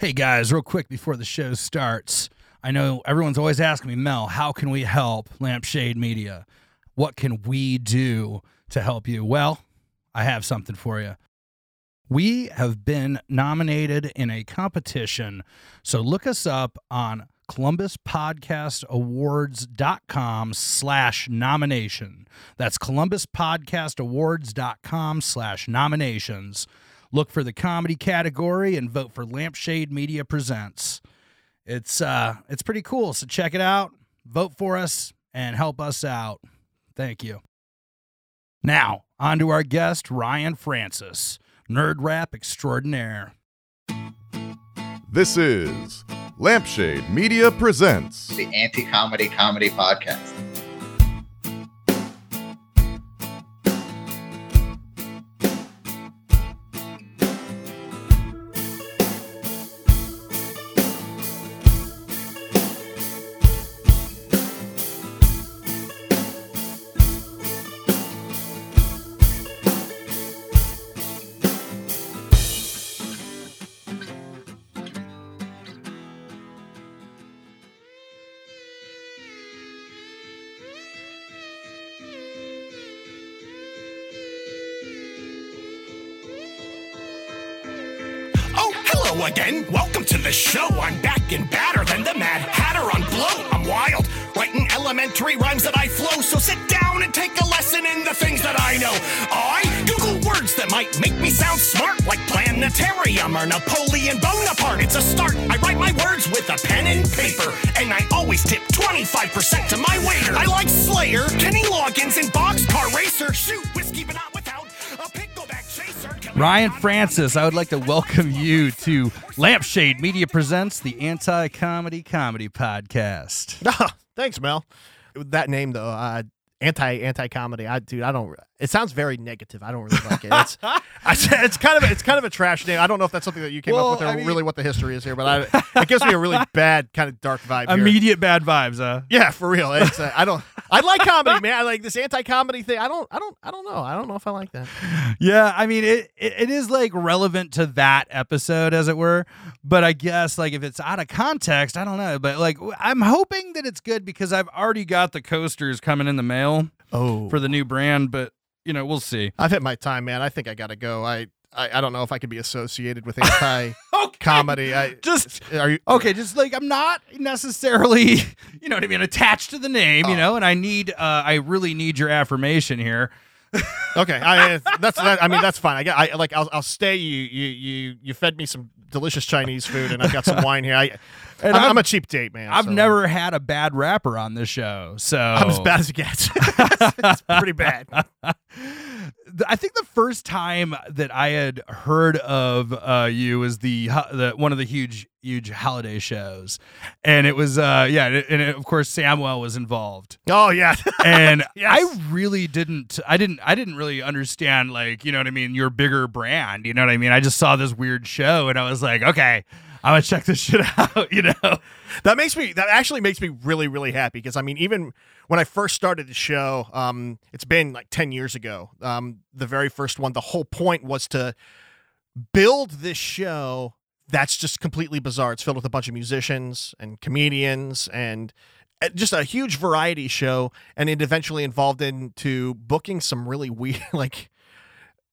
Hey guys, real quick before the show starts, I know everyone's always asking me, Mel, how can we help Lampshade Media? What can we do to help you? Well, I have something for you. We have been nominated in a competition. So look us up on columbuspodcastawards.com slash nomination. That's columbuspodcastawards.com slash nominations. Look for the comedy category and vote for Lampshade Media Presents. It's uh it's pretty cool. So check it out, vote for us, and help us out. Thank you. Now, on to our guest, Ryan Francis, nerd rap extraordinaire. This is Lampshade Media Presents. the anti comedy comedy podcast. Francis, I would like to welcome you to Lampshade Media Presents the Anti Comedy Comedy Podcast. Ah, Thanks, Mel. That name though, uh, anti anti comedy. I dude, I don't. It sounds very negative. I don't really like it. It's, I, it's kind of it's kind of a trash name. I don't know if that's something that you came Well, up with or I mean- really what the history is here, but I, it gives me a really bad kind of dark vibe. here. Immediate bad vibes, huh? Yeah, for real. It's, uh, I don't. I like comedy, man. I like this anti comedy thing. I don't. I don't. I don't know. I don't know if I like that. Yeah, I mean it, it it is like relevant to that episode as it were, but I guess like if it's out of context, I don't know, but like I'm hoping that it's good because I've already got the coasters coming in the mail Oh, for the new brand, but you know, we'll see. I've hit my time, man. I think I gotta go. I. I, I don't know if I could be associated with anti comedy. I Just are you okay, just like I'm not necessarily, you know what I mean, attached to the name, you know, and I need uh I really need your affirmation here. Okay, I that's that, I mean that's fine. I get I like I'll, I'll stay. You you you you fed me some delicious Chinese food, and I've got some wine here. I And I'm, I'm a cheap date, man. I've so never had a bad rapper on this show. So I'm as bad as it gets. it's pretty bad. I think the first time that I had heard of uh, you was the, the one of the huge huge holiday shows, and it was uh, yeah, and, it- and it- of course Samwell was involved, Oh yeah, and Yes. I really didn't I didn't I didn't really understand like you know what I mean your bigger brand you know what I mean? I just saw this weird show and I was like okay I'm gonna check this shit out you know that makes me. That actually makes me really really happy because I mean even when I first started the show, um, it's been like ten years ago. Um, the very first one, the whole point was to build this show that's just completely bizarre. It's filled with a bunch of musicians and comedians and uh, just a huge variety show. And it eventually evolved into booking some really weird, like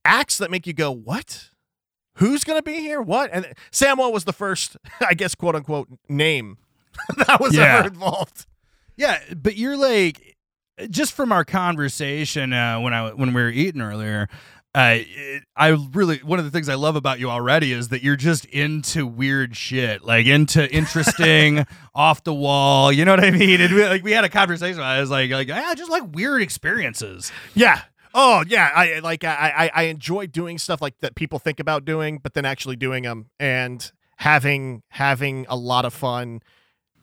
acts that make you go, "What? Who's gonna be here? What?" And Samwell was the first, I guess, quote unquote, name that was Yeah. ever involved. Yeah, but you're like, just from our conversation uh, when I when we were eating earlier, uh, it, I really one of the things I love about you already is that you're just into weird shit, like into interesting, off the wall. You know what I mean? And we, like we had a conversation. I was like, like I just like weird experiences. Yeah. Oh yeah, I like I, I I enjoy doing stuff like that people think about doing, but then actually doing them and having having a lot of fun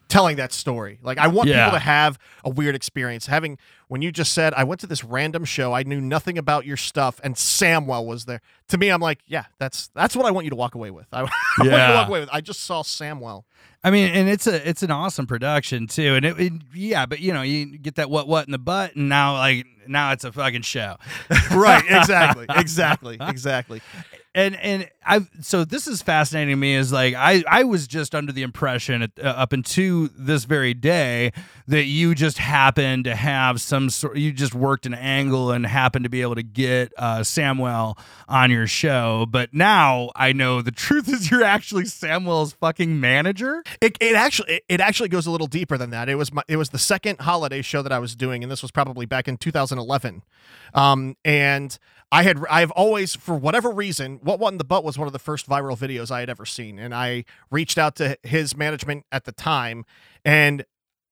telling that story. Like I want Yeah. people to have a weird experience. Having when you just said I went to this random show, I knew nothing about your stuff, and Samwell was there. To me, I'm like, yeah, that's that's what I want you to walk away with. I, I want you to Yeah. walk away with. I just saw Samwell. I mean, and it's a it's an awesome production too, and it, it yeah, but you know you get that what what in the butt, and now like now it's a fucking show. Right? Exactly. exactly. Exactly. and and I so this is fascinating to me is like I I was just under the impression at, uh, up until this very day that you just happened to have some sort you just worked an angle and happened to be able to get uh, Samwell on your show but now I know the truth is you're actually Samwell's fucking manager It, it actually it, it actually goes a little deeper than that. It was my, it was the second holiday show that I was doing, and this was probably back in 2011. Um, and I had I've always for whatever reason, what one the butt was one of the first viral videos I had ever seen, and I reached out to his management at the time, and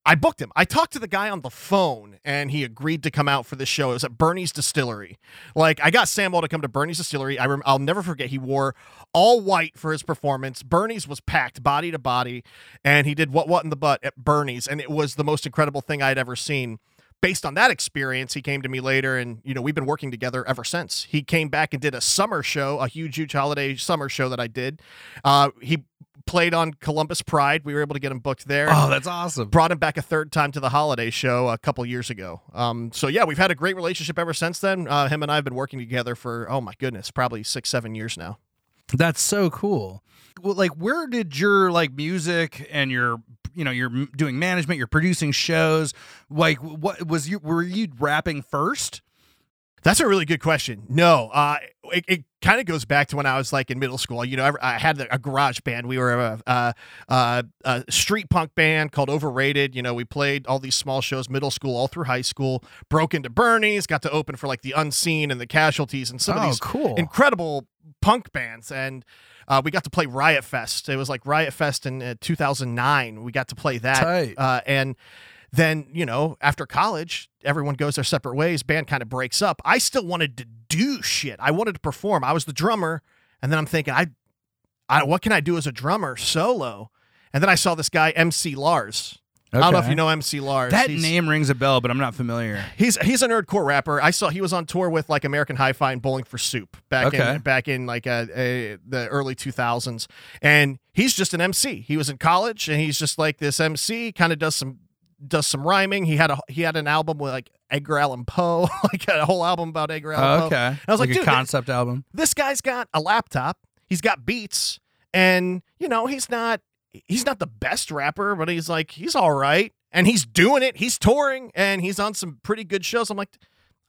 I booked him. I talked to the guy on the phone and he agreed to come out for this show. It was at Bernie's Distillery. Like, I got Samwell to come to Bernie's Distillery. I rem- I'll never forget. He wore all white for his performance. Bernie's was packed body to body, and he did What What in the Butt at Bernie's. And it was the most incredible thing I'd ever seen. Based on that experience, he came to me later, and you know we've been working together ever since. He came back and did a summer show, a huge, huge holiday summer show that I did. Uh, he played on Columbus Pride. We were able to get him booked there. oh that's awesome Brought him back a third time to the holiday show a couple years ago. Um, so yeah, we've had a great relationship ever since then. Uh, him and I have been working together for oh my goodness, probably six, seven years now. That's so cool. Well, like, where did your like music and your, you know, you're doing management, you're producing shows. Like, what was you? Were you rapping first? That's a really good question. No, uh, it, it kind of goes back to when I was like in middle school. You know, I, I had a garage band. We were a, a, a, a street punk band called Overrated. You know, we played all these small shows, middle school, all through high school. Broke into Bernie's, got to open for like the Unseen and the Casualties and some of oh, these cool. incredible punk bands and uh, we got to play riot fest. It was like riot fest in uh, 2009 we got to play that. Uh, and then you know after college everyone goes their separate ways. Band kind of breaks up. I still wanted to do shit. I wanted to perform. I was the drummer and then i'm thinking i, I what can i do as a drummer solo? And then i saw this guy mc lars i don't know if you know mc lars that He's- name rings a bell, but I'm not familiar. He's he's a nerdcore rapper. I saw he was on tour with like American Hi-Fi and Bowling for Soup back Okay. in back in like uh, uh, the early 2000s, and he's just an MC. He was in college and he's just like this MC. Kind of does some does some rhyming. He had a he had an album with like Edgar Allan Poe, like a whole album about Edgar Allan Oh, Poe. okay. I was like, a dude, concept album. This guy's got a laptop. He's got beats, and you know he's not he's not the best rapper, but he's like he's all right, and he's doing it. He's touring, and he's on some pretty good shows. I'm like,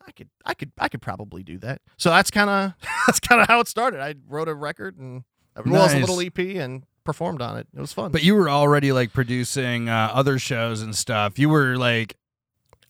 I could, I could, I could probably do that. So that's kind of that's kind of how it started. I wrote a record and as well as a little EP and performed on it. It was fun. But you were already like producing uh, other shows and stuff. You were like,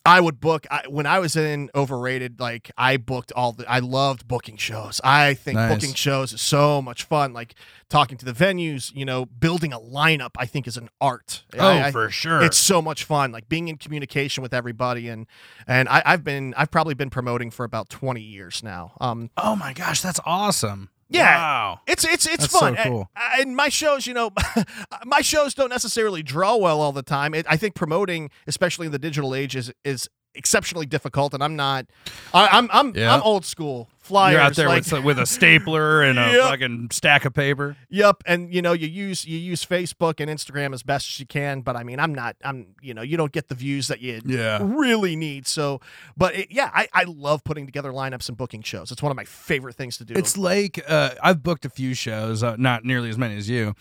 I would book I, when I was in overrated. Like I booked all the. I loved booking shows. I think Nice. booking shows is so much fun. Like talking to the venues, you know, building a lineup. I think is an art. oh, I- for sure. It's so much fun, like being in communication with everybody, and and I, I've been I've probably been promoting for about twenty years now. Um, oh my gosh, that's awesome. Yeah. Wow. it's it's it's That's so fun. cool. And, and my shows, you know, my shows don't necessarily draw well all the time. It, I think promoting, especially in the digital age, is is exceptionally difficult. And I'm not. I, I'm I'm Yeah. I'm old school. Flyers. You're out there like, with with a stapler and a Yep. fucking stack of paper. Yep, and you know you use you use Facebook and Instagram as best as you can, but I mean I'm not I'm you know you don't get the views that you Yeah. really need. So, but it, yeah, I I love putting together lineups and booking shows. It's one of my favorite things to do. It's like uh, I've booked a few shows, uh, not nearly as many as you,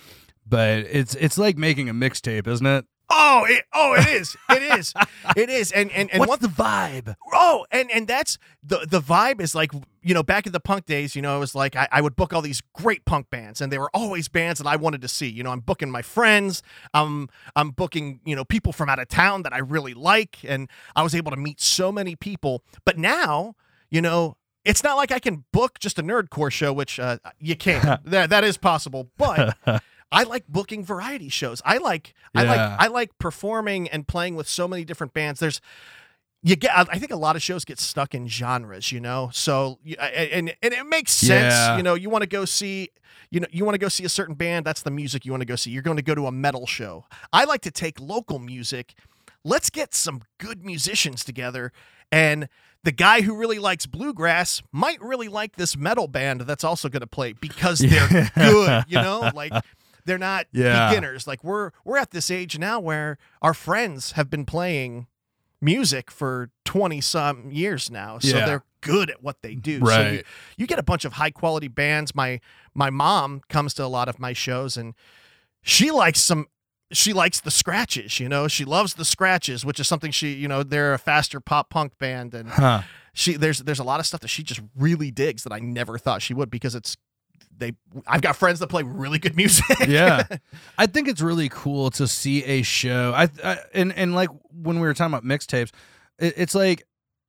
but it's it's like making a mixtape, isn't it? Oh it, oh it is. It is. It is. And and and What's what the vibe? oh and and that's the the vibe is like you know back in the punk days you know it was like I, I would book all these great punk bands and they were always bands that i wanted to see. You know i'm booking my friends. I'm i'm booking you know people from out of town that i really like and i was able to meet so many people. But now you know it's not like i can book just a nerdcore show which uh, you can't. That, that is possible. But I like booking variety shows. I like I like I like performing and playing with so many different bands. There's you get I think a lot of shows get stuck in genres, you know. So and and it makes sense, Yeah. you know, you want to go see you know, you want to go see a certain band, that's the music you want to go see. You're going to go to a metal show. I like to take local music. Let's get some good musicians together and the guy who really likes bluegrass might really like this metal band that's also going to play because they're good, you know? Like they're not Yeah. beginners. Like we're we're at this age now where our friends have been playing music for 20 some years now. So Yeah. they're good at what they do. So you, Right. you get a bunch of high quality bands. My my mom comes to a lot of my shows and she likes some she likes the scratches, you know. She loves the scratches, which is something she, you know, they're a faster pop punk band and Huh. she there's there's a lot of stuff that she just really digs that I never thought she would because it's they I've got friends that play really good music. yeah i think it's really cool to see a show i, I and and like when we were talking about mixtapes it, it's like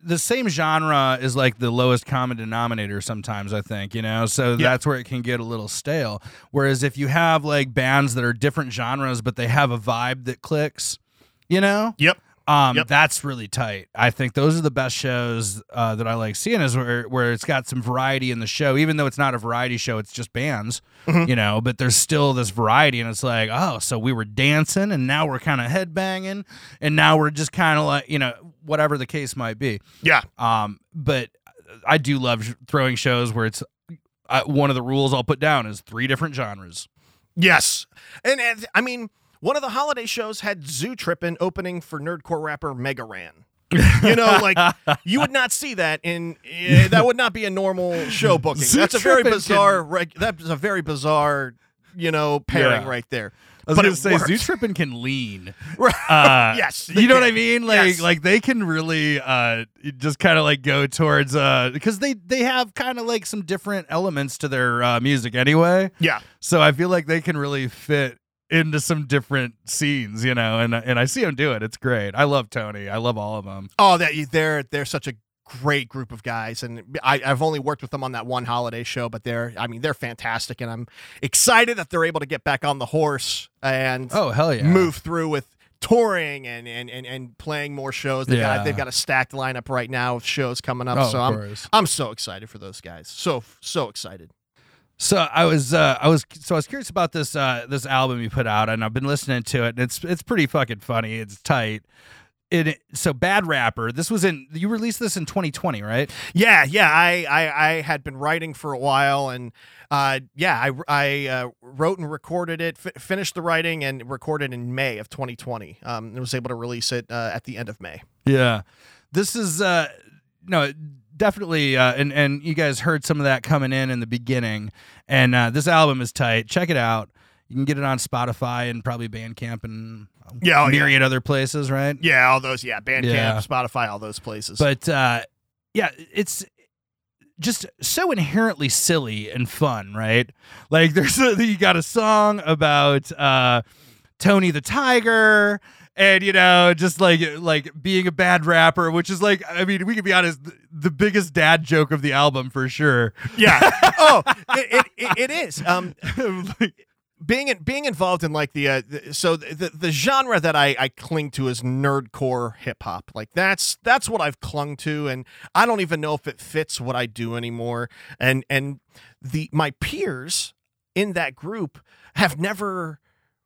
the same genre is like the lowest common denominator sometimes i think you know so Yeah. that's where it can get a little stale whereas if you have like bands that are different genres but they have a vibe that clicks you know Yep. Um, Yep. that's really tight. I think those are the best shows uh, that I like seeing is where where it's got some variety in the show, even though it's not a variety show, it's just bands, Mhm. you know. But there's still this variety, and it's like, oh, so we were dancing, and now we're kind of headbanging, and now we're just kind of like, you know, whatever the case might be. Yeah. Um, but I do love throwing shows where it's uh, one of the rules I'll put down is three different genres. Yes. And, and I mean, one of the holiday shows had Zoo Trippin' opening for nerdcore rapper Mega Ran. You know, like you would not see that in eh, that would not be a normal show booking. Zoo That's a very bizarre reg, that's a very bizarre, you know, pairing Yeah. right there. I was But gonna say. Zoo Trippin' can lean. Uh, Yes, you know what I mean. Like, Yes. like they can really uh, just kind of like go towards uh, because they they have kind of like some different elements to their uh, music anyway. Yeah. So I feel like they can really fit into some different scenes, you know. And and I see them do it. It's great. I love Tony. I love all of them. Oh, that they're they're such a great group of guys, and I, I've only worked with them on that one holiday show, but they're I mean they're fantastic, and I'm excited that they're able to get back on the horse and Oh hell yeah! move through with touring and and and, and playing more shows. They Yeah. got they've got a stacked lineup right now of shows coming up, Oh, so of I'm course. I'm so excited for those guys. So so excited. So I was uh, I was so I was curious about this uh, this album you put out, and I've been listening to it, and it's it's pretty fucking funny. It's tight. It so bad rapper. This was in you released this in 2020, right? Yeah, yeah. I, I, I had been writing for a while, and uh, yeah, I, I uh, wrote and recorded it, fi- finished the writing, and recorded in May of 2020. Um, and was able to release it uh, at the end of May. Yeah. This is uh no definitely uh and and you guys heard some of that coming in in the beginning and uh this album is tight. Check it out. You can get it on Spotify and probably Bandcamp and Yeah, oh, yeah. myriad other places, right? Yeah, all those. Yeah, Bandcamp, Yeah. Spotify, all those places. But uh yeah, it's just so inherently silly and fun, right? Like there's a, you got a song about uh Tony the Tiger and you know just like like being a bad rapper which is like I mean we can be honest th- the biggest dad joke of the album for sure. yeah. oh, it, it, it, is. Um, Like, being in, being involved in like the, uh, the so the, the genre that I, I cling to is nerdcore hip hop. Like that's that's what I've clung to, and I don't even know if it fits what I do anymore. And and the my peers in that group have never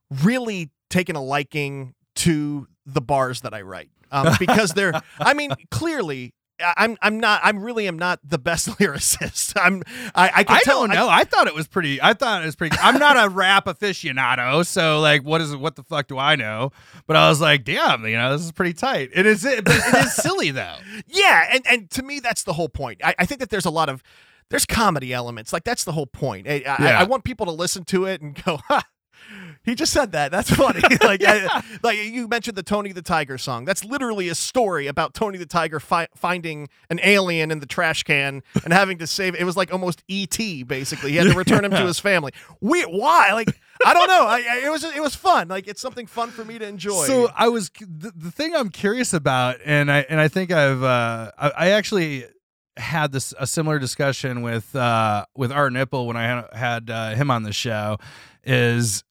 really taken a liking to the bars that I write um, because they're. I mean, clearly. I- I'm I'm not I'm really am not the best lyricist. I'm I I can I tell don't know. I, thought it was pretty. I thought it was pretty. I'm not a rap aficionado, so like, what is what the fuck do I know? But I was like, damn, you know, this is pretty tight. It is. It, but it is silly though. Yeah, and and to me that's the whole point. I, I think that there's a lot of there's comedy elements. Like that's the whole point. I, I, I want people to listen to it and go, ha, he just said that. That's funny. like I, like you mentioned the Tony the Tiger song. That's literally a story about Tony the Tiger fi- finding an alien in the trash can and having to save. It was like almost ET basically. He had to return him to his family. We why like. I don't know. I, I, it was it was fun. Like it's something fun for me to enjoy. So I was the, the thing I'm curious about, and I and I think I've uh, I, I actually had this a similar discussion with uh, with Art Nipple when I had, had uh, him on the show. Is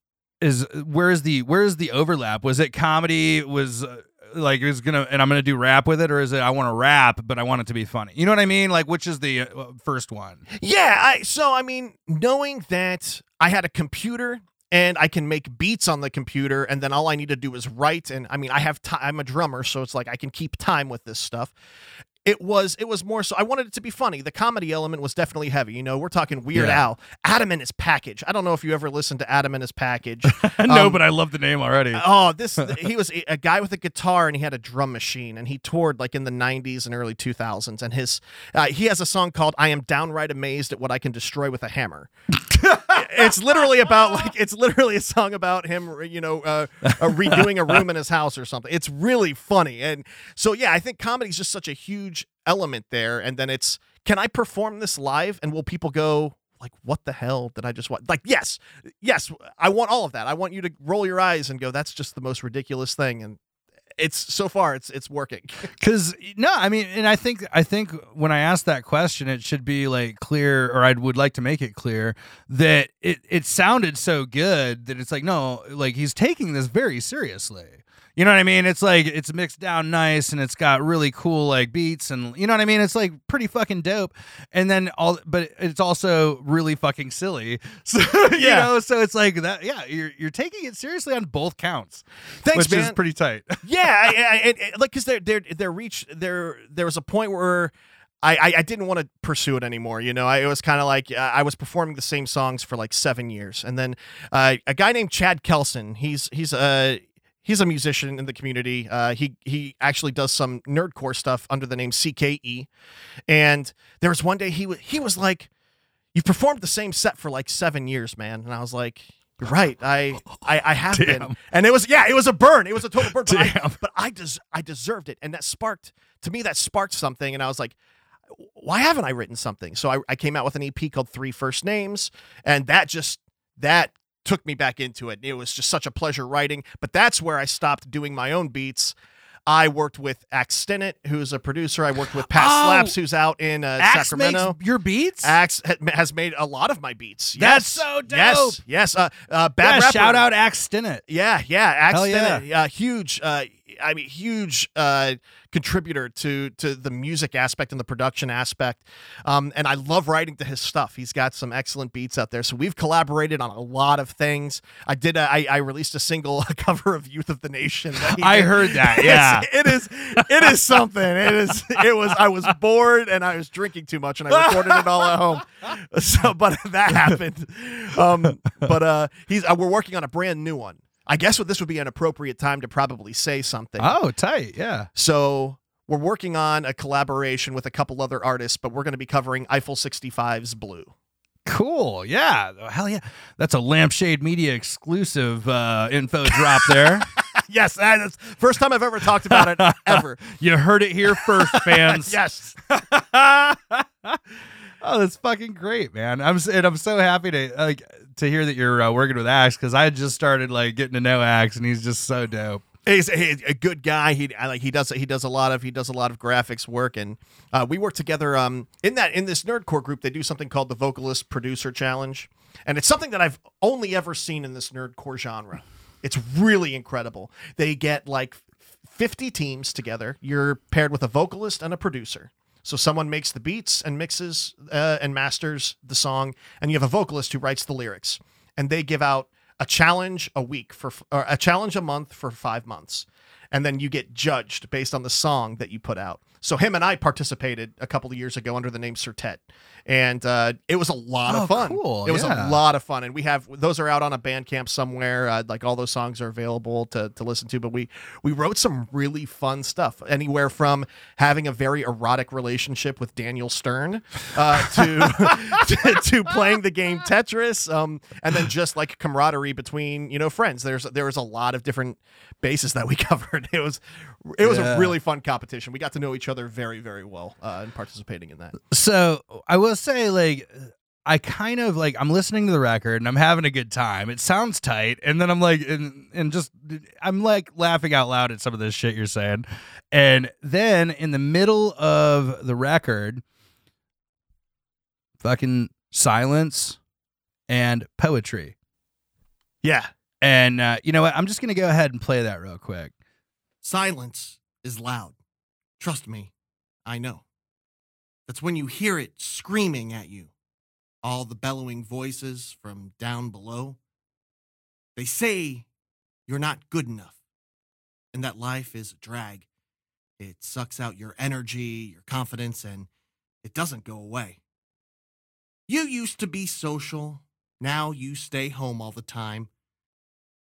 is where's the where's the overlap? Was it comedy? Was uh, like was gonna and I'm gonna do rap with it, or is it I want to rap but I want it to be funny? You know what I mean? Like which is the uh, first one? Yeah, I so I mean, knowing that I had a computer and I can make beats on the computer and then all I need to do is write and I mean, I have time I'm a drummer, so it's like I can keep time with this stuff. It was it was more so I wanted it to be funny. The comedy element was definitely heavy. You know, we're talking Weird Yeah. Al, Adam and his package. I don't know if you ever listened to Adam and his package. no, Um, but I love the name already. Oh, this he was a- guy with a guitar and he had a drum machine and he toured like in the 90s and early 2000s and his uh, he has a song called I am downright amazed at what I can destroy with a hammer. it's literally about like it's literally a song about him you know uh, uh, redoing a room in his house or something. It's really funny. And so yeah, I think comedy is just such a huge element there and then it's can I perform this live and will people go like what the hell did I just watch? Like yes, yes, I want all of that. I want you to roll your eyes and go, "That's just the most ridiculous thing." And it's so far, it's it's working. Because no, I mean, and I think I think when I ask that question, it should be like clear, or I would like to make it clear that it it sounded so good that it's like no, like he's taking this very seriously. You know what I mean? It's like it's mixed down nice and it's got really cool like beats and you know what I mean? It's like pretty fucking dope. And then all but it's also really fucking silly. So you Yeah. know, so it's like that yeah, you're you're taking it seriously on both counts. Thanks, which man. is pretty tight. yeah, I, I, and- and, like because their their their reach there there was a point where. I, I, I didn't want to pursue it anymore. You know, I, it was kind of like uh, I was performing the same songs for like seven years, and then uh, a guy named Chad Kelson. He's he's a he's a musician in the community. Uh, he he actually does some nerdcore stuff under the name CKE. And there was one day he wa- he was like, "You've performed the same set for like seven years, man." And I was like. You're right. I I, I have been, and it was yeah, it was a burn. It was a total burn. But I, Damn. but I des- I deserved it, and that sparked to me. That sparked something, and I was like, why haven't I written something? So I, I came out with an EP called Three First Names, and that just that took me back into it. It was just such a pleasure writing. But that's where I stopped doing my own beats. I worked with Axe Stinnett, who's a producer. I worked with Pat Oh! Slaps, who's out in uh, Axe Sacramento. your beats? Axe ha- has made a lot of my beats. That's Yes. so dope. Yes, yes. Uh, uh, bad yeah, rapper. shout out Axe Stinnett. Yeah, yeah, Axe Hell yeah. Stinnett, yeah, huge. I mean, huge uh, contributor to to the music aspect and the production aspect. Um, and I love writing to his stuff. He's got some excellent beats out there. So we've collaborated on a lot of things. I did. A, I, I released a single a cover of Youth of the Nation. he I heard that. Yeah. it is. It is something. It is. It was. I was bored and I was drinking too much, and I recorded it all at home. So, but that happened. Um, but uh, he's. Uh, we're working on a brand new one. I guess what this would be an appropriate time to probably say something. Oh, tight. Yeah. So we're working on a collaboration with a couple other artists, but we're going to be covering Eiffel 65's Blue. Cool. Yeah. Hell yeah. That's a Lampshade Media exclusive uh, info drop there. yes, that is first time I've ever talked about it ever. you heard it here first, fans. yes. Oh, that's fucking great, man. I'm and I'm so happy to like to hear that you're uh, working with Axe because I just started like getting to know Axe and he's just so dope. He's a, a good guy. He like he does he does a lot of he does a lot of graphics work, and uh, we work together. Um, in that in this nerdcore group, they do something called the Vocalist Producer Challenge, and it's something that I've only ever seen in this nerdcore genre. It's really incredible. They get like fifty teams together. You're paired with a vocalist and a producer. So someone makes the beats and mixes uh, and masters the song, and you have a vocalist who writes the lyrics, and they give out a challenge a week for or a challenge a month for five months, and then you get judged based on the song that you put out. So him and I participated a couple of years ago under the name Sertet, and uh, it was a lot Oh, of fun. cool, It was yeah. a lot of fun, and we have those are out on a Bandcamp somewhere. Uh, like all those songs are available to to listen to. But we we wrote some really fun stuff, anywhere from having a very erotic relationship with Daniel Stern uh, to, to to playing the game Tetris, um, and then just like camaraderie between you know friends. There's there was a lot of different bases that we covered. It was it was Yeah. a really fun competition. We got to know each other very very well uh, in participating in that. So I will say, like, I kind of like I'm listening to the record and I'm having a good time. It sounds tight, and then I'm like, and and just I'm like laughing out loud at some of this shit you're saying, and then in the middle of the record, fucking silence and poetry. Yeah. And uh, you know what? I'm just gonna go ahead and play that real quick. Silence is loud. Trust me, I know. That's when you hear it screaming at you. All the bellowing voices from down below. They say you're not good enough and that life is a drag. It sucks out your energy, your confidence, and it doesn't go away. You used to be social. Now you stay home all the time.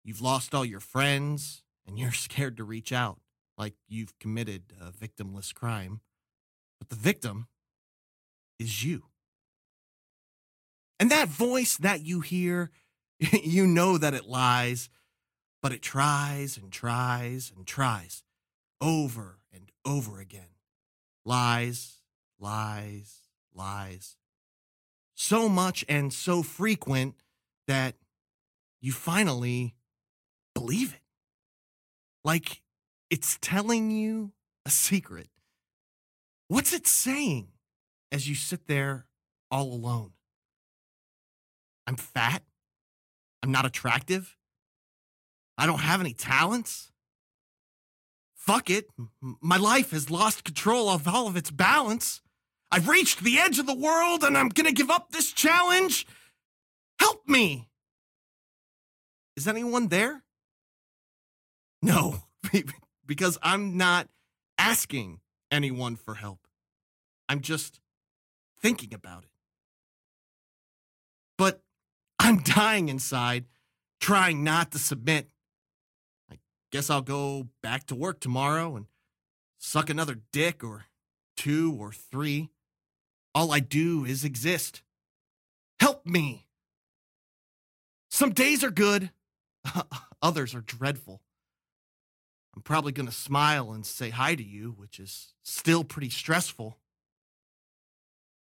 You've lost all your friends, and you're scared to reach out like you've committed a victimless crime. But the victim is you. And that voice that you hear, you know that it lies, but it tries and tries and tries over and over again. Lies, lies, lies. So much and so frequent that you finally believe it. Like it's telling you a secret. What's it saying as you sit there all alone? I'm fat. I'm not attractive. I don't have any talents. Fuck it. My life has lost control of all of its balance. I've reached the edge of the world and I'm going to give up this challenge. Help me. Is anyone there? No, because I'm not asking anyone for help. I'm just thinking about it. But I'm dying inside, trying not to submit. I guess I'll go back to work tomorrow and suck another dick or two or three. All I do is exist. Help me. Some days are good, others are dreadful. I'm probably going to smile and say hi to you, which is still pretty stressful.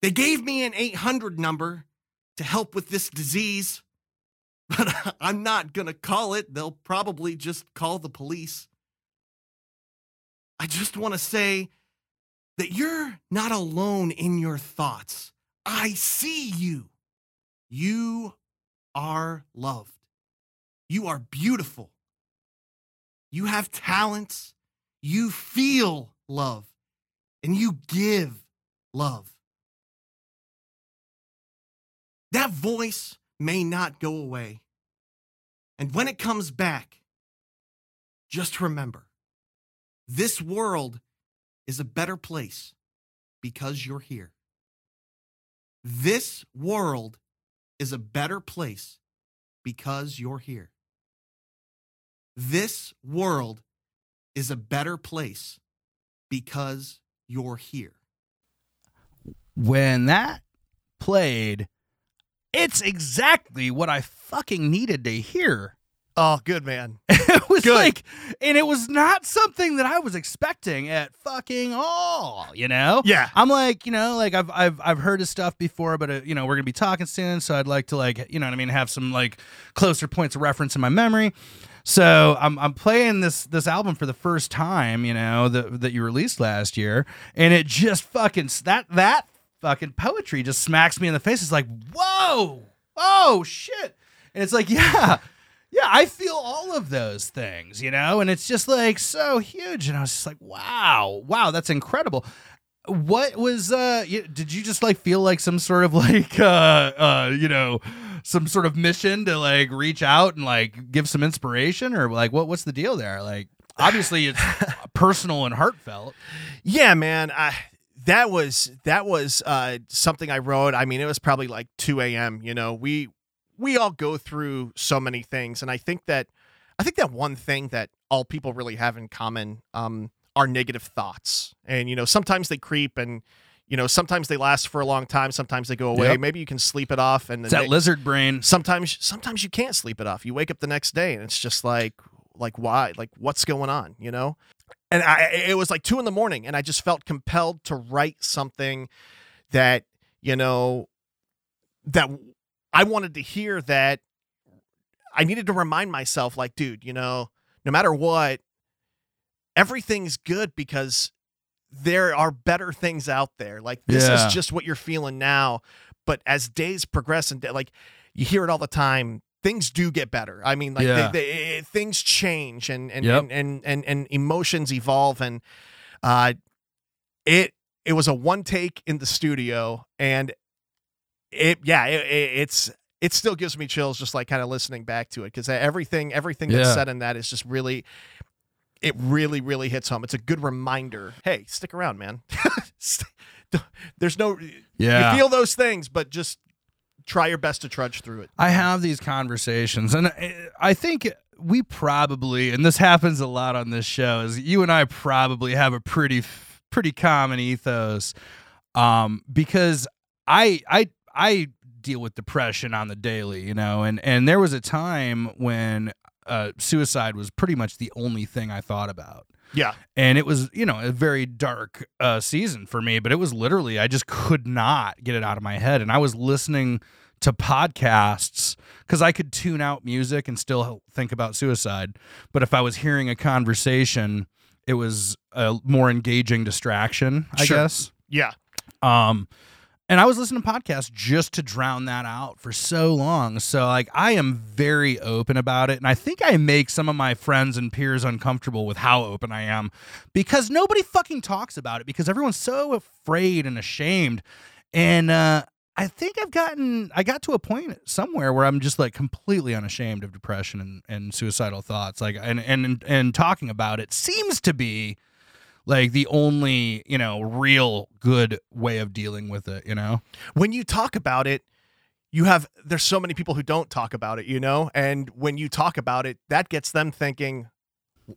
They gave me an 800 number to help with this disease, but I'm not going to call it. They'll probably just call the police. I just want to say that you're not alone in your thoughts. I see you. You are loved. You are beautiful. You have talents. You feel love. And you give love. That voice may not go away. And when it comes back, just remember this world is a better place because you're here. This world is a better place because you're here. This world is a better place because you're here. when that played, it's exactly what I fucking needed to hear. Oh, good man. it was Good. like, and it was not something that I was expecting at fucking all. You know? Yeah. I'm like, you know, like I've I've I've heard his stuff before, but uh, you know, we're gonna be talking soon, so I'd like to like, you know, what I mean, have some like closer points of reference in my memory. So I'm I'm playing this this album for the first time, you know, that that you released last year, and it just fucking that that fucking poetry just smacks me in the face. It's like, whoa, oh shit, and it's like, yeah. Yeah, I feel all of those things, you know, and it's just like so huge. And I was just like, wow, wow, that's incredible. What was uh did you just like feel like some sort of like uh uh you know some sort of mission to like reach out and like give some inspiration or like what what's the deal there? Like obviously it's personal and heartfelt. Yeah, man. I that was that was uh, something I wrote. I mean, it was probably like 2 a.m. You know, we we all go through so many things, and I think that I think that one thing that all people really have in common um, are negative thoughts, and you know, sometimes they creep, and you know, sometimes they last for a long time, sometimes they go away. Yep. Maybe you can sleep it off, and It's that the- lizard brain. sometimes sometimes you can't sleep it off. You wake up the next day, and it's just like like why like what's going on, you know? and I it was like two in the morning, and I just felt compelled to write something that you know that I wanted to hear that I needed to remind myself, like, dude, you know, no matter what, everything's good because there are better things out there. Like this Yeah. is just what you're feeling now, but as days progress and like you hear it all the time. Things do get better. I mean, like Yeah. they, they, eh, things change and and, Yep. and, and and and emotions evolve and uh it it was a one take in the studio and it yeah it, it, it's it still gives me chills just like kind of listening back to it because everything everything that's Yeah. said in that is just really it really, really hits home. It's a good reminder. Hey, stick around, man. There's no, Yeah. you feel those things, but just try your best to trudge through it. I have these conversations, and I- I think we probably, and this happens a lot on this show, is you and I probably have a pretty, pretty common ethos, um, because I, I, I deal with depression on the daily, you know, and and there was a time when uh, suicide was pretty much the only thing I thought about Yeah. and it was you know a very dark uh, season for me but it was literally i just could not get it out of my head and i was listening to podcasts because i could tune out music and still think about suicide but if i was hearing a conversation it was a more engaging distraction i Sure. guess Yeah. um, and I was listening to podcasts just to drown that out for so long. So like I am very open about it, and I think I make some of my friends and peers uncomfortable with how open I am because nobody fucking talks about it because everyone's so afraid and ashamed. And uh, I think I've gotten I got to a point somewhere where I'm just like completely unashamed of depression and, and suicidal thoughts. Like and and and talking about it seems to be like the only you know real good way of dealing with it you know when you talk about it, you have there's so many people who don't talk about it, you know? And when you talk about it, that gets them thinking,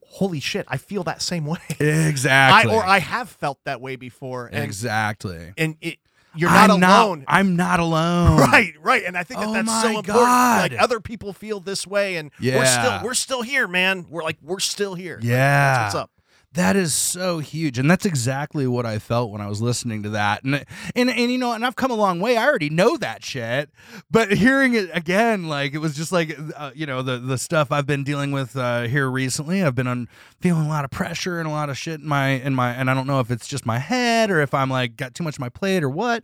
"Holy shit, I feel that same way." I exactly or I have felt that way before and exactly and it you're not I'm alone. i'm not alone Right, right, and I think that Oh that's so important. God. Like other people feel this way, and we're still we're still here, man. We're like we're still here. Like, Yeah. that's what's up. That is so huge, and that's exactly what I felt when I was listening to that. And and and you know, and I've come a long way. I already know that shit, but hearing it again, like it was just like uh, you know the the stuff I've been dealing with uh, here recently. I've been on feeling a lot of pressure and a lot of shit in my in my, and I don't know if it's just my head or if I'm like got too much on my plate or what,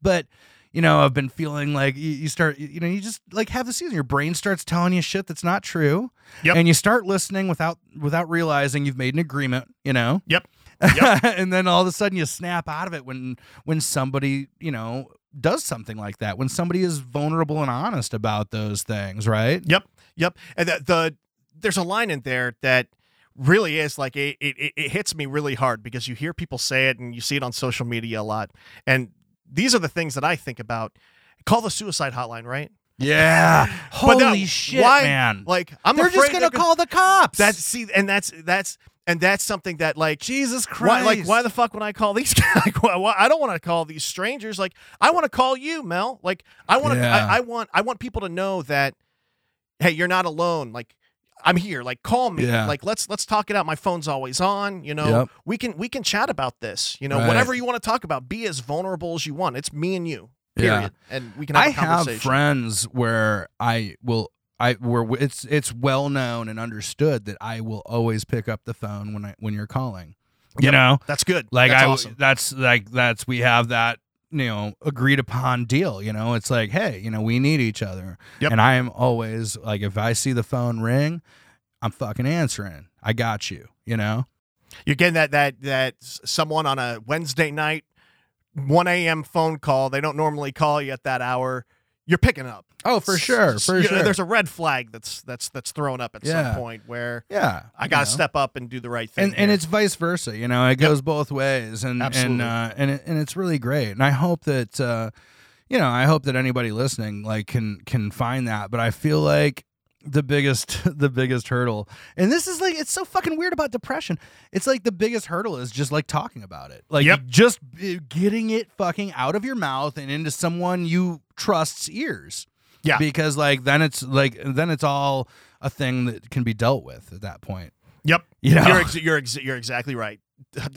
but. You know, I've been feeling like you, you start, you know, you just like have the season. Your brain starts telling you shit that's not true, Yep. and you start listening without without realizing you've made an agreement. You know, Yep. and then all of a sudden you snap out of it when when somebody you know does something like that when somebody is vulnerable and honest about those things right Yep, yep. And the, the there's a line in there that really is like it, it it hits me really hard because you hear people say it and you see it on social media a lot. And these are the things that I think about. Call the suicide hotline, right? yeah holy that- shit why- man Like I'm they're just gonna they're call the cops That's see, and that's that's and that's something that like jesus why, christ like why the fuck would I call these guys? Like, why, why- I don't want to call these strangers. Like I want to call you, Mel. Like I want to. Yeah. I, I want. I want people to know that. Hey, you're not alone. Like I'm here. Like call me. Yeah. Like let's let's talk it out. My phone's always on. You know. Yep. We can we can chat about this. You know. Right. Whatever you want to talk about. Be as vulnerable as you want. It's me and you. Yeah. And we can have I a have friends where I will I where it's it's well known and understood that I will always pick up the phone when I when you're calling. You Yep. know, That's good. like that's I awesome. that's like that's we have that you know agreed upon deal. You know, it's like hey, you know, we need each other, Yep. and I am always like if I see the phone ring, I'm fucking answering. I got you. You know. You're getting that that that someone on a Wednesday night, 1 a.m. phone call. They don't normally call you at that hour. You're picking up. Oh, for sure, for you know, sure. There's a red flag that's that's that's thrown up at Yeah. some point where Yeah, I got to know. step up and do the right thing. and and here. it's vice versa you know it goes both ways and Absolutely. and uh, and it, and it's really great and i hope that uh you know i hope that anybody listening like can can find that but i feel like the biggest the biggest hurdle and this is like it's so fucking weird about depression it's like the biggest hurdle is just like talking about it like Yep. just uh, getting it fucking out of your mouth and into someone you trust's ears Yeah. because like then it's like then it's all a thing that can be dealt with at that point Yep. you know You're ex- you're ex- you're exactly right.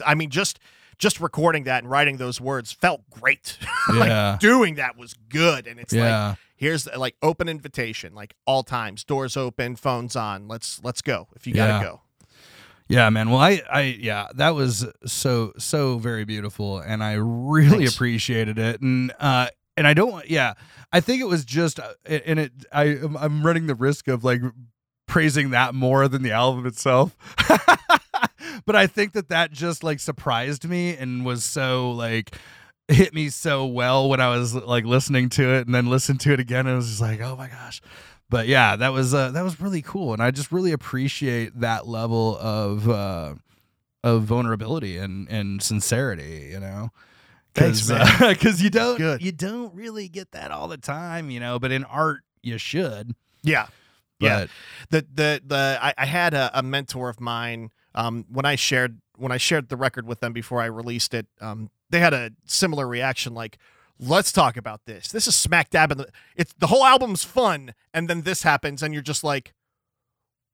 I mean, just just recording that and writing those words felt great. like Yeah. doing that was good, and it's Yeah. like here's the, like open invitation, like all times, doors open, phones on. Let's let's go if you gotta Yeah. go. Yeah, man. Well, I, I, yeah, that was so, so very beautiful, and I really Thanks. appreciated it. And, uh, and I don't, yeah, I think it was just, uh, and it, I, I'm running the risk of like praising that more than the album itself. but I think that that just like surprised me and was so like hit me so well when I was like listening to it and then listened to it again. And it was just like, oh my gosh. but yeah, that was uh, that was really cool, and I just really appreciate that level of uh, of vulnerability and and sincerity. You know. Thanks, Because you don't Good. you don't really get that all the time, you know. But in art, you should. Yeah. Yeah. The the the I, I had a, a mentor of mine um when I shared when I shared the record with them before I released it um they had a similar reaction like let's talk about this. This is smack dab in the it's the whole album's fun and then this happens and you're just like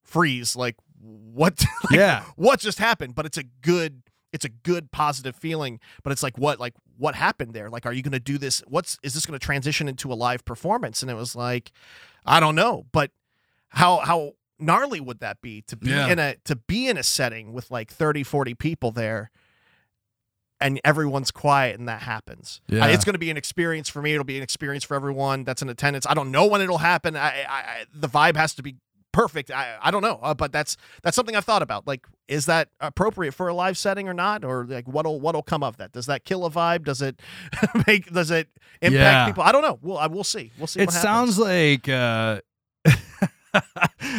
freeze like what like, yeah, what just happened? But it's a good it's a good positive feeling but it's like what like what happened there? Like are you going to do this? What's is this going to transition into a live performance? And it was like i don't know but how how gnarly would that be to be Yeah. in a to be in a setting with like 30 40 people there and everyone's quiet and that happens. Uh, Yeah. it's going to be an experience for me. It'll be an experience for everyone that's in attendance. I don't know when it'll happen. I, I, I the vibe has to be perfect. I, I don't know uh, but that's that's something i've thought about. Like is that appropriate for a live setting or not? Or like what'll what'll come of that? Does that kill a vibe? Does it make does it impact Yeah. people? I don't know. We'll, I, we'll see. We'll see it sounds like uh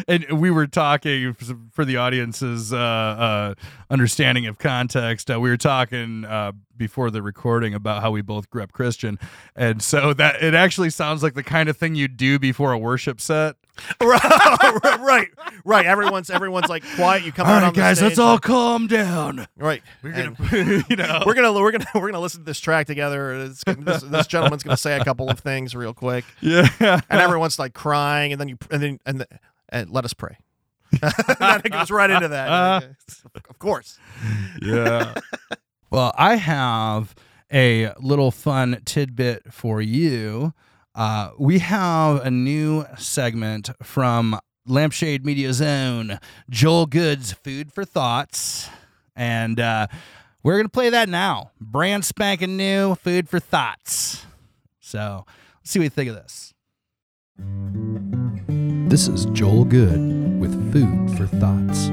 and we were talking for the audience's uh, uh, understanding of context. Uh, we were talking uh, before the recording about how we both grew up Christian, and so that it actually sounds like the kind of thing you do before a worship set. right, right, right. Everyone's everyone's like quiet. You come All out right, on the guys, stage, let's all like- calm down. right. We're gonna, you know, we're gonna we're gonna we're gonna listen to this track together. It's, gonna- this, this gentleman's gonna say a couple of things real quick, yeah, and everyone's like crying, and then you and then and, and let us pray. that goes right into that. of course. yeah. well, I have a little fun tidbit for you. Uh, we have a new segment from Lampshade Media Zone, Joel Good's Food for Thoughts. And uh, we're going to play that now. Brand spanking new Food for Thoughts. So let's see what you think of this. This is Joel Good with Food for Thoughts.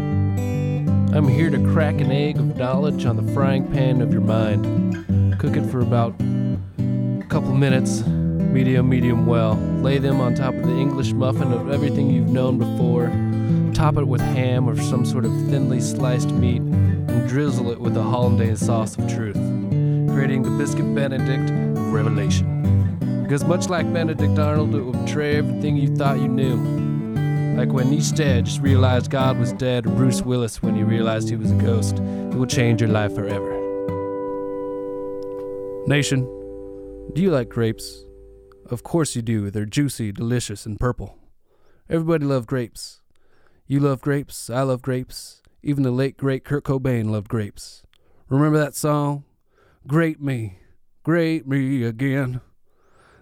I'm here to crack an egg of knowledge on the frying pan of your mind. Cook it for about a couple minutes, medium, medium well. Lay them on top of the English muffin of everything you've known before. Top it with ham or some sort of thinly sliced meat, and drizzle it with the hollandaise sauce of truth, creating the biscuit Benedict of revelation. Because much like Benedict Arnold, it will betray everything you thought you knew. Like when Newstead just realized God was dead, or Bruce Willis when he realized he was a ghost, it will change your life forever. Nation, do you like grapes? Of course you do. They're juicy, delicious, and purple. Everybody loves grapes. You love grapes. I love grapes. Even the late great Kurt Cobain loved grapes. Remember that song? Grape me, grape me again.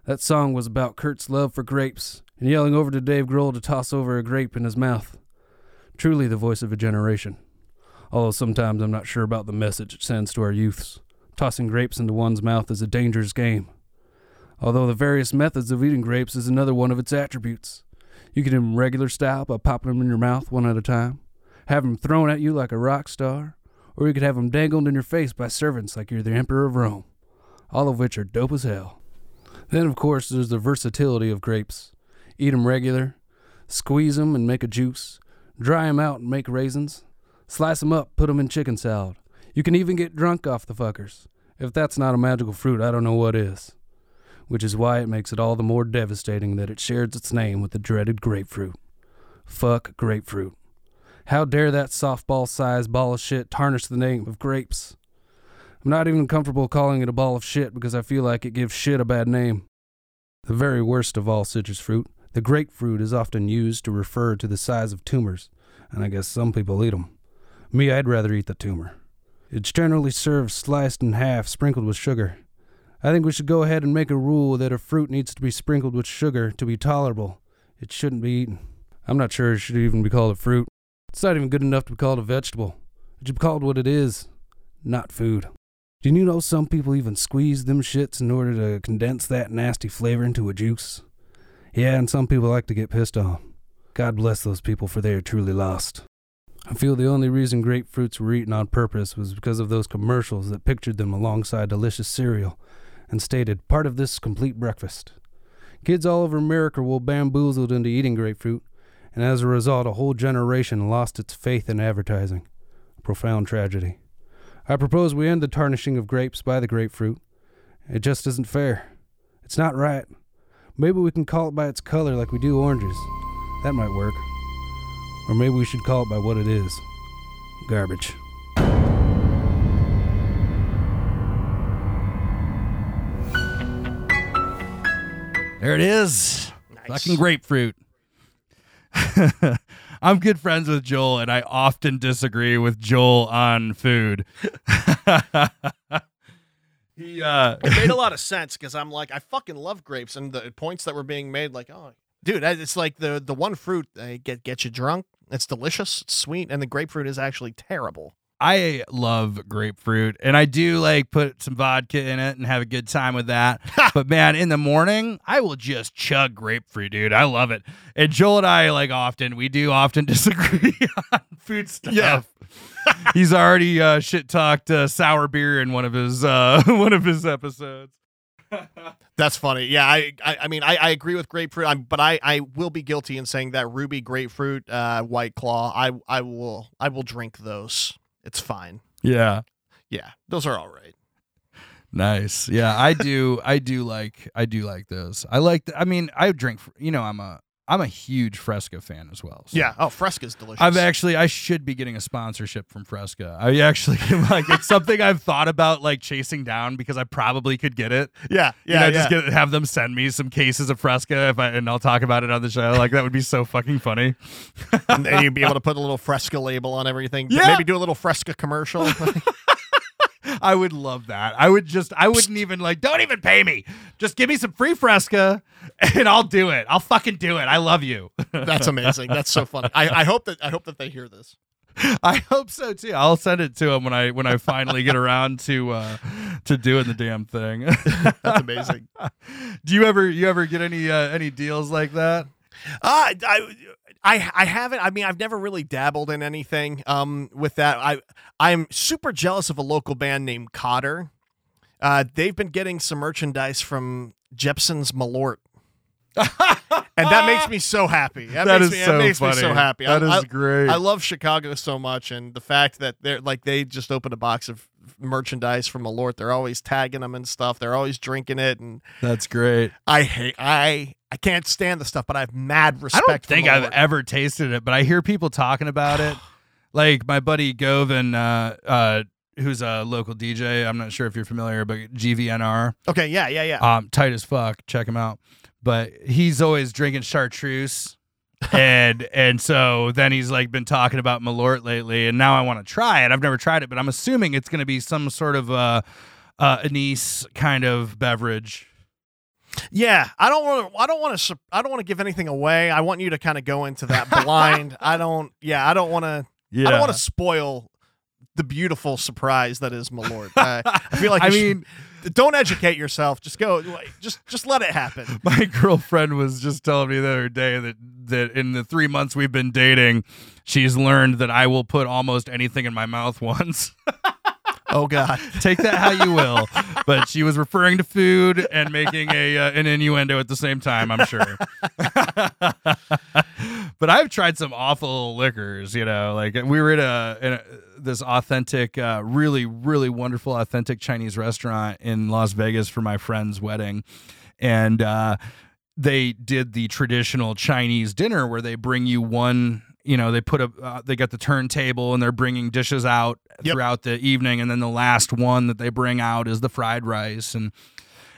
That song was about Kurt's love for grapes and yelling over to Dave Grohl to toss over a grape in his mouth. Truly the voice of a generation. Although sometimes I'm not sure about the message it sends to our youths. Tossing grapes into one's mouth is a dangerous game. Although the various methods of eating grapes is another one of its attributes. You can eat them regular style by popping them in your mouth one at a time, have them thrown at you like a rock star, or you could have them dangled in your face by servants like you're the Emperor of Rome. All of which are dope as hell. Then, of course, there's the versatility of grapes. Eat 'em regular, squeeze 'em and make a juice, dry 'em out and make raisins, slice 'em up, put 'em in chicken salad. You can even get drunk off the fuckers. If that's not a magical fruit, I don't know what is. Which is why it makes it all the more devastating that it shares its name with the dreaded grapefruit. Fuck grapefruit. How dare that softball sized ball of shit tarnish the name of grapes? I'm not even comfortable calling it a ball of shit because I feel like it gives shit a bad name. The very worst of all citrus fruit, the grapefruit is often used to refer to the size of tumors, and I guess some people eat 'em. Me, I'd rather eat the tumor. It's generally served sliced in half, sprinkled with sugar. I think we should go ahead and make a rule that a fruit needs to be sprinkled with sugar to be tolerable, it shouldn't be eaten. I'm not sure it should even be called a fruit. It's not even good enough to be called a vegetable. It should be called what it is, not food. Do you know some people even squeeze them shits in order to condense that nasty flavor into a juice? Yeah, and some people like to get pissed off. God bless those people, for they are truly lost. I feel the only reason grapefruits were eaten on purpose was because of those commercials that pictured them alongside delicious cereal and stated, part of this complete breakfast. Kids all over America were bamboozled into eating grapefruit, and as a result, a whole generation lost its faith in advertising. Profound tragedy. I propose we end the tarnishing of grapes by the grapefruit. It just isn't fair. It's not right. Maybe we can call it by its color like we do oranges. That might work. Or maybe we should call it by what it is garbage. There it is. Fucking grapefruit. I'm good friends with Joel, and I often disagree with Joel on food. he uh It made a lot of sense because I'm like, I fucking love grapes, and the points that were being made, like, oh, dude, it's like the the one fruit that get get you drunk. It's delicious, it's sweet, and the grapefruit is actually terrible. I love grapefruit and I do like put some vodka in it and have a good time with that. but man, in the morning, I will just chug grapefruit, dude. I love it. And Joel and I like often we do often disagree on food stuff. Yeah. He's already uh, shit talked uh, sour beer in one of his uh, one of his episodes. That's funny. Yeah, I I, I mean I, I agree with grapefruit, I'm, but I, I will be guilty in saying that ruby grapefruit, uh, white claw. I I will I will drink those. It's fine. Yeah. Yeah, those are all right. Nice. Yeah, I do. I do like. I do like those. I like. The, I mean, I drink. You know, I'm a. I'm a huge Fresca fan as well. so- Yeah. Oh, Fresca's delicious. I've actually. I should be getting a sponsorship from Fresca. I actually like. It's something I've thought about like chasing down because I probably could get it. yeah You yeah know, yeah. just get have them send me some cases of Fresca if I and I'll talk about it on the show. Like that would be so fucking funny. and you'd be able to put a little Fresca label on everything. Yeah. Maybe do a little Fresca commercial. I would love that. I would just. I wouldn't even like. Don't even pay me. Just give me some free Fresca, and I'll do it. I'll fucking do it. I love you. That's amazing. That's so funny. I, I hope that I hope that they hear this. I hope so too. I'll send it to him when I when I finally get around to uh to doing the damn thing. That's amazing. Do you ever you ever get any uh, any deals like that? Uh, I, I, I haven't. I mean, I've never really dabbled in anything um, with that. I, I'm super jealous of a local band named Cotter. Uh, they've been getting some merchandise from Jeppson's Malort. and that makes me so happy. That, That makes, is me, so that makes me so funny. happy. That I, is I- great. I love Chicago so much, and the fact that they're like they just opened a box of merchandise from Malort. They're always tagging them and stuff. They're always drinking it, and That's great. I hate I I can't stand the stuff, but I have mad respect. I don't think I've ever tasted it, but I hear people talking about it. Like my buddy Govin, uh, uh, who's a local DJ. I'm not sure if you're familiar, but GVNR. Okay, yeah, yeah, yeah. um, tight as fuck. Check him out. But he's always drinking chartreuse. and and so then he's like been talking about Malort lately, and now I want to try it. I've never tried it, but I'm assuming it's going to be some sort of uh, uh, anise kind of beverage. Yeah, I don't want to. I don't want to. I don't want to give anything away. I want you to kind of go into that blind. I don't. Yeah, I don't want to. Yeah, I don't want to spoil the beautiful surprise that is Malort. Uh, I feel like I you should- mean, don't educate yourself. Just go. Just just let it happen. my girlfriend was just telling me the other day that that in the three months we've been dating, she's learned that I will put almost anything in my mouth once. Oh God. Take that how you will. But she was referring to food and making a uh, an innuendo at the same time. I'm sure. but I've tried some awful liquors. You know, like we were at a, in a this authentic, uh, really really wonderful authentic Chinese restaurant in Las Vegas for my friend's wedding, and. uh they did the traditional Chinese dinner where they bring you one, you know, they put a, uh, they got the turntable and they're bringing dishes out Yep. throughout the evening, and then the last one that they bring out is the fried rice, and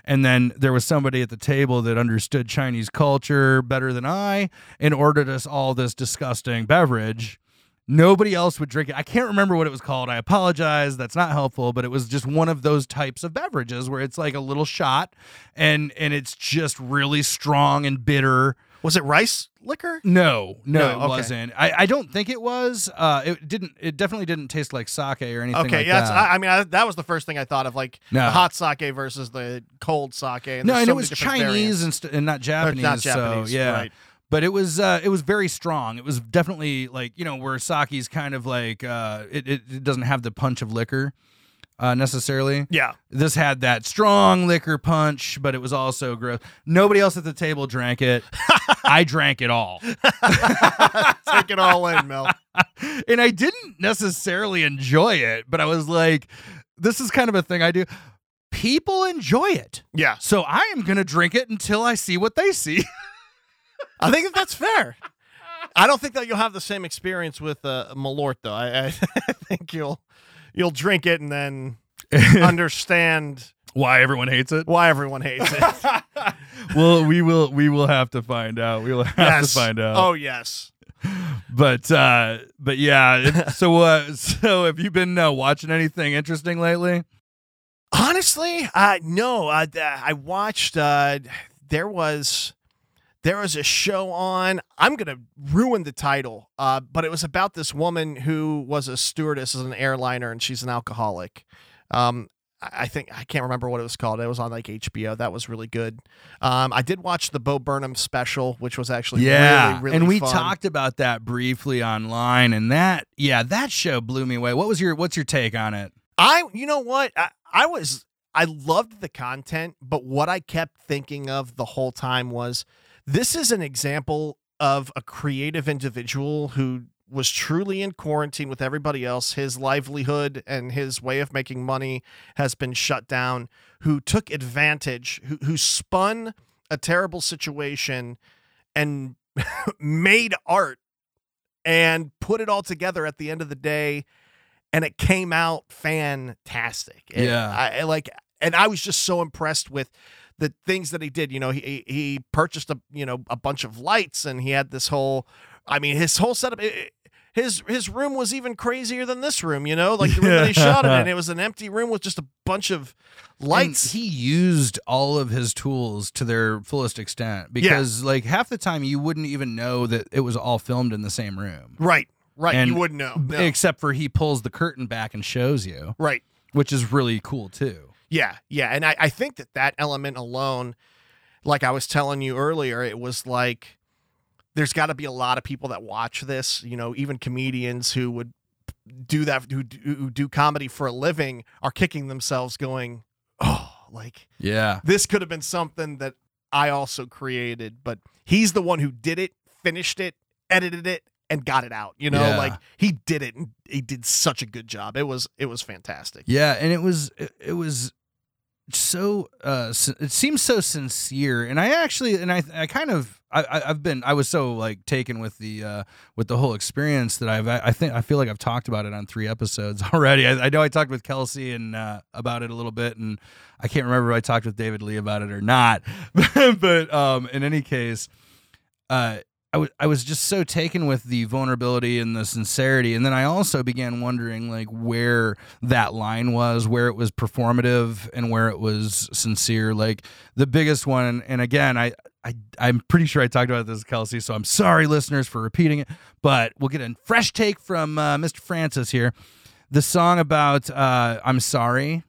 and then there was somebody at the table that understood Chinese culture better than I and ordered us all this disgusting beverage. Nobody else would drink it. I can't remember what it was called. I apologize. That's not helpful, but it was just one of those types of beverages where it's like a little shot and and it's just really strong and bitter. Was it rice liquor? No, no, No, it okay. wasn't. I, I don't think it was. Uh, it didn't. It definitely didn't taste like sake or anything Okay, like yeah. That's, that. I, I mean, I, that was the first thing I thought of, like No. the hot sake versus the cold sake. And no, there's and so it many was different Chinese and, st- and not Or Japanese. not Japanese. So yeah, Right. but it was uh, it was very strong. It was definitely like you know where sake's kind of like uh, it, it it doesn't have the punch of liquor. Uh, necessarily. Yeah. This had that strong liquor punch, but it was also gross. Nobody else at the table drank it. I drank it all. Take it all in, Mel. and I didn't necessarily enjoy it, but I was like, this is kind of a thing I do. People enjoy it. Yeah. So I am going to drink it until I see what they see. I think that that's fair. I don't think that you'll have the same experience with uh, Malort though. I, I think you'll you'll drink it and then understand Why everyone hates it? why everyone hates it. well, we will we will have to find out. We will have yes. to find out. Oh yes. But uh but yeah, so uh so have you been uh, watching anything interesting lately? Honestly, uh, no. I, I watched. Uh, there was there was a show on. I'm gonna ruin the title, uh, but it was about this woman who was a stewardess as an airliner, and she's an alcoholic. Um, I I think I can't remember what it was called. It was on like HBO. That was really good. Um, I did watch the Bo Burnham special, which was actually yeah, really, really and we fun. talked about that briefly online, and that yeah, that show blew me away. What was your what's your take on it? I, you know what? I, I was, I loved the content, but what I kept thinking of the whole time was this is an example of a creative individual who was truly in quarantine with everybody else. His livelihood and his way of making money has been shut down, who took advantage, who, who spun a terrible situation and made art and put it all together at the end of the day and it came out fantastic. And Yeah. I, I like, and I was just so impressed with the things that he did. You know, he he- purchased a you know a bunch of lights, and he had this whole. I mean, his whole setup. it- his his room was even crazier than this room. You know, like the room that he shot it in. It was an empty room with just a bunch of lights. And he used all of his tools to their fullest extent because like half the time you wouldn't even know that it was all filmed in the same room. right, right. And you wouldn't know. No. Except for he pulls the curtain back and shows you, right. which is really cool too. Yeah, yeah, and I, I think that that element alone, like I was telling you earlier, it was like there's got to be a lot of people that watch this. You know, even comedians who would do that, who, do- who do comedy for a living, are kicking themselves, going, "Oh, like Yeah. this could have been something that I also created." But he's the one who did it, finished it, edited it, and got it out. You know, Yeah. like he did it, and he did such a good job. It was it was fantastic. Yeah, and it was it, it was so uh it seems so sincere and i actually and i i kind of I, i've been i was so like taken with the uh with the whole experience that i've i think i feel like i've talked about it on three episodes already. I, I know i talked with kelsey and uh about it a little bit and i can't remember if i talked with david lee about it or not. But um in any case uh I wa- I was just so taken with the vulnerability and the sincerity. And then I also began wondering, like, where that line was, where it was performative and where it was sincere. Like, the biggest one, and again, I, I, I'm pretty sure I talked about this, Kelsey, so I'm sorry, listeners, for repeating it, but we'll get a fresh take from uh, Mr. Francis here. The song about uh, I'm sorry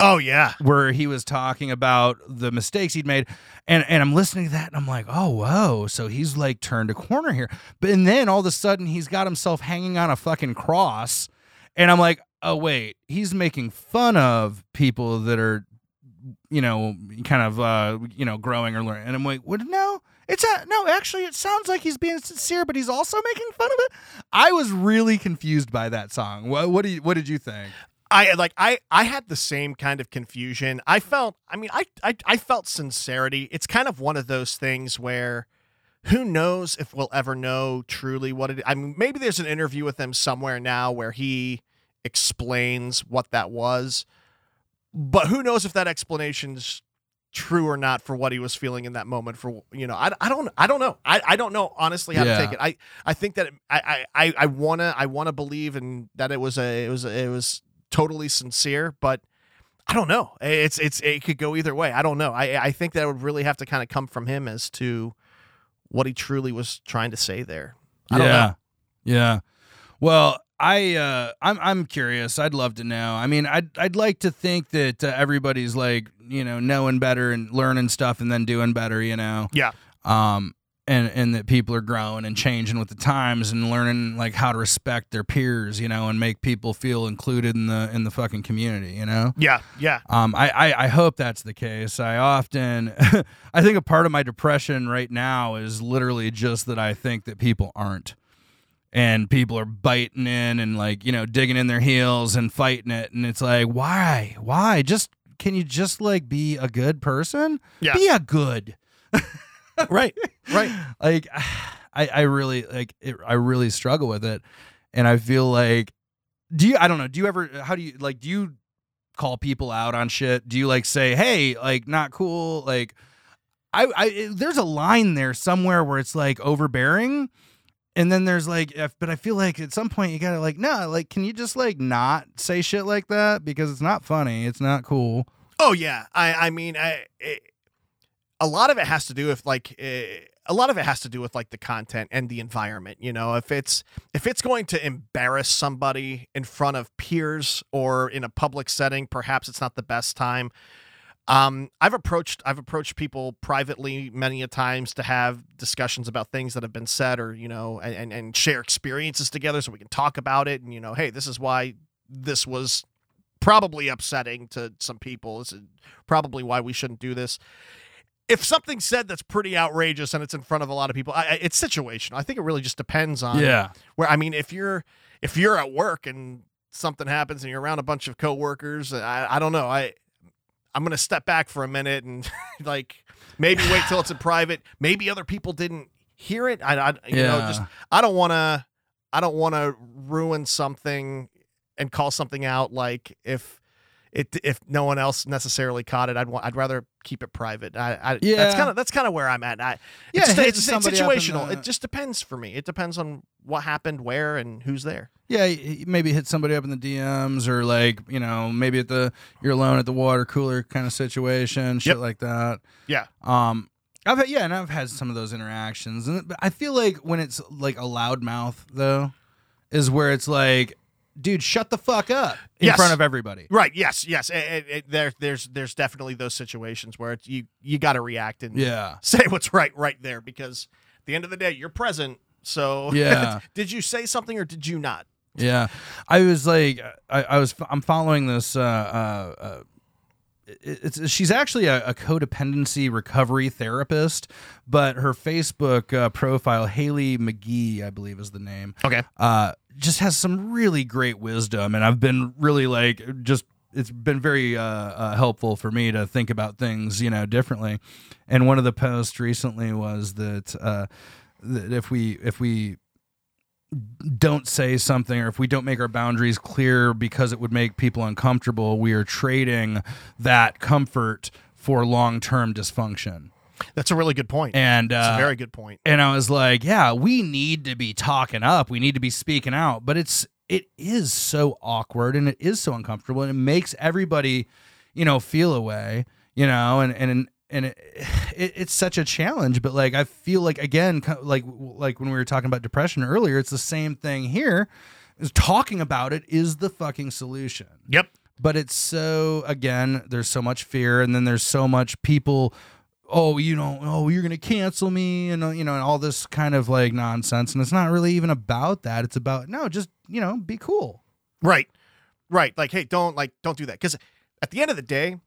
Oh yeah, where he was talking about the mistakes he'd made. And and I'm listening to that and I'm like oh whoa. So he's like turned a corner here. But and then all of a sudden he's got himself hanging on a fucking cross and I'm like oh wait. He's making fun of people that are you know kind of uh you know growing or learning. And I'm like what? No. It's a no actually it sounds like he's being sincere but he's also making fun of it. I was really confused by that song. What what do you what did you think I like I I had the same kind of confusion. I felt I mean I I, I felt sincerity. It's kind of one of those things where who knows if we'll ever know truly what it I mean maybe there's an interview with him somewhere now where he explains what that was. But who knows if that explanation's true or not for what he was feeling in that moment for you know I, I don't I don't know I, I don't know honestly how Yeah. to take it I I think that it, I I I- wanna I wanna believe in that it was a it was a, it was totally sincere but I don't know it's it's it could go either way I don't know I I think that would really have to kind of come from him as to what he truly was trying to say there I don't yeah. know Yeah. Well, I uh I'm I'm curious. I'd love to know. I mean, I'd I'd like to think that uh, everybody's like, you know, knowing better and learning stuff and then doing better, you know. Yeah. Um and and that people are growing and changing with the times and learning like how to respect their peers, you know, and make people feel included in the in the fucking community, you know. Yeah, yeah. Um, I, I, I hope that's the case. I often, I think a part of my depression right now is literally just that I think that people aren't. And people are biting in and like, you know, digging in their heels and fighting it. And it's like, why? Why? Just, can you just like be a good person? Yeah. Be a good. Right, right. like I, I really like it, I really struggle with it. And I feel like do you I don't know, do you ever how do you like do you call people out on shit? Do you like say, "Hey, like not cool." Like I I there's a line there somewhere where it's like overbearing and then there's like if, but I feel like at some point you got to like, "No, like can you just like not say shit like that because it's not funny. It's not cool." Oh yeah, I I mean, I it, a lot of it has to do with like eh, a lot of it has to do with like the content and the environment. You know, if it's if it's going to embarrass somebody in front of peers or in a public setting, perhaps it's not the best time. Um, I've approached I've approached people privately many a times to have discussions about things that have been said or you know and, and, and share experiences together so we can talk about it and you know hey this is why this was probably upsetting to some people this is probably why we shouldn't do this if something's said that's pretty outrageous and it's in front of a lot of people I, it's situational i think it really just depends on Yeah. where i mean if you're if you're at work and something happens and you're around a bunch of coworkers i, I don't know i i'm gonna step back for a minute and like maybe wait till it's in private maybe other people didn't hear it i, I you know Yeah. just i don't want to i don't want to ruin something and call something out like if it if no one else necessarily caught it i'd want i'd rather keep it private i, I yeah. that's kind of that's kind of where i'm at I, Yeah, it's, it's, it's somebody up in situational the- it just depends for me it depends on what happened where and who's there Yeah, maybe hit somebody up in the DMs or like, you know, maybe at the you're alone at the water cooler kind of situation, shit Yep. like that. yeah Um I've had, yeah, and I've had some of those interactions. And but I feel like when it's like a loud mouth though is where it's like dude, shut the fuck up in Yes. front of everybody. Right. Yes. Yes. It, it, there, there's, there's definitely those situations where it's, you, you got to react and Yeah. say what's right, right there, because at the end of the day, you're present. So, Yeah. did you say something or did you not? Yeah, I was like, I, I was, I'm following this. Uh, uh, uh, it's she's actually a, a codependency recovery therapist, but her Facebook uh, profile, Haley McGee, I believe is the name. Okay. Uh, just has some really great wisdom, and I've been really like just. It's been very uh, uh, helpful for me to think about things, you know, differently. And one of the posts recently was that uh, that if we if we don't say something or if we don't make our boundaries clear because it would make people uncomfortable, we are trading that comfort for long-term dysfunction. That's a really good point. And uh, a very good point. and I was like, yeah, we need to be talking up. We need to be speaking out, but it's it is so awkward and it is so uncomfortable and it makes everybody, you know, feel away, you know, and and and it, it, it's such a challenge, but like I feel like again like like when we were talking about depression earlier, it's the same thing here. Is talking about it is the fucking solution Yep. but it's so again there's so much fear and then there's so much people oh you know oh you're gonna cancel me and uh, you know and all this kind of like nonsense and it's not really even about that it's about no just you know be cool Right. Right. Like, hey, don't like don't do that. Because at the end of the day,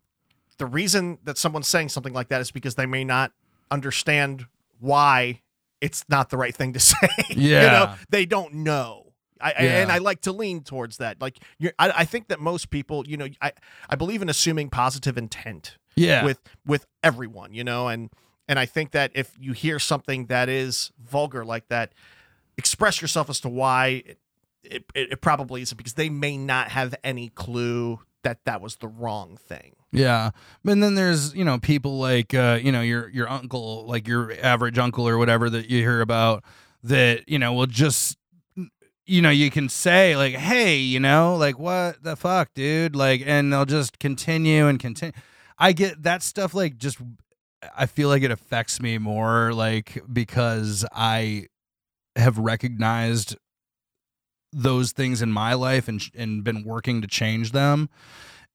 the reason that someone's saying something like that is because they may not understand why it's not the right thing to say. you Yeah. know, they don't know. I, I- and I like to lean towards that. Like, you're, I, I think that most people, you know, I, I believe in assuming positive intent yeah with with everyone, you know, and and I think that if you hear something that is vulgar like that, express yourself as to why it, it, it probably isn't because they may not have any clue that that was the wrong thing. Yeah, and then there's you know people like uh, you know your your uncle, like your average uncle or whatever that you hear about that you know will just you know you can say like hey you know like what the fuck dude like and they'll just continue and continue. I get that stuff like just I feel like it affects me more like because I have recognized those things in my life and and been working to change them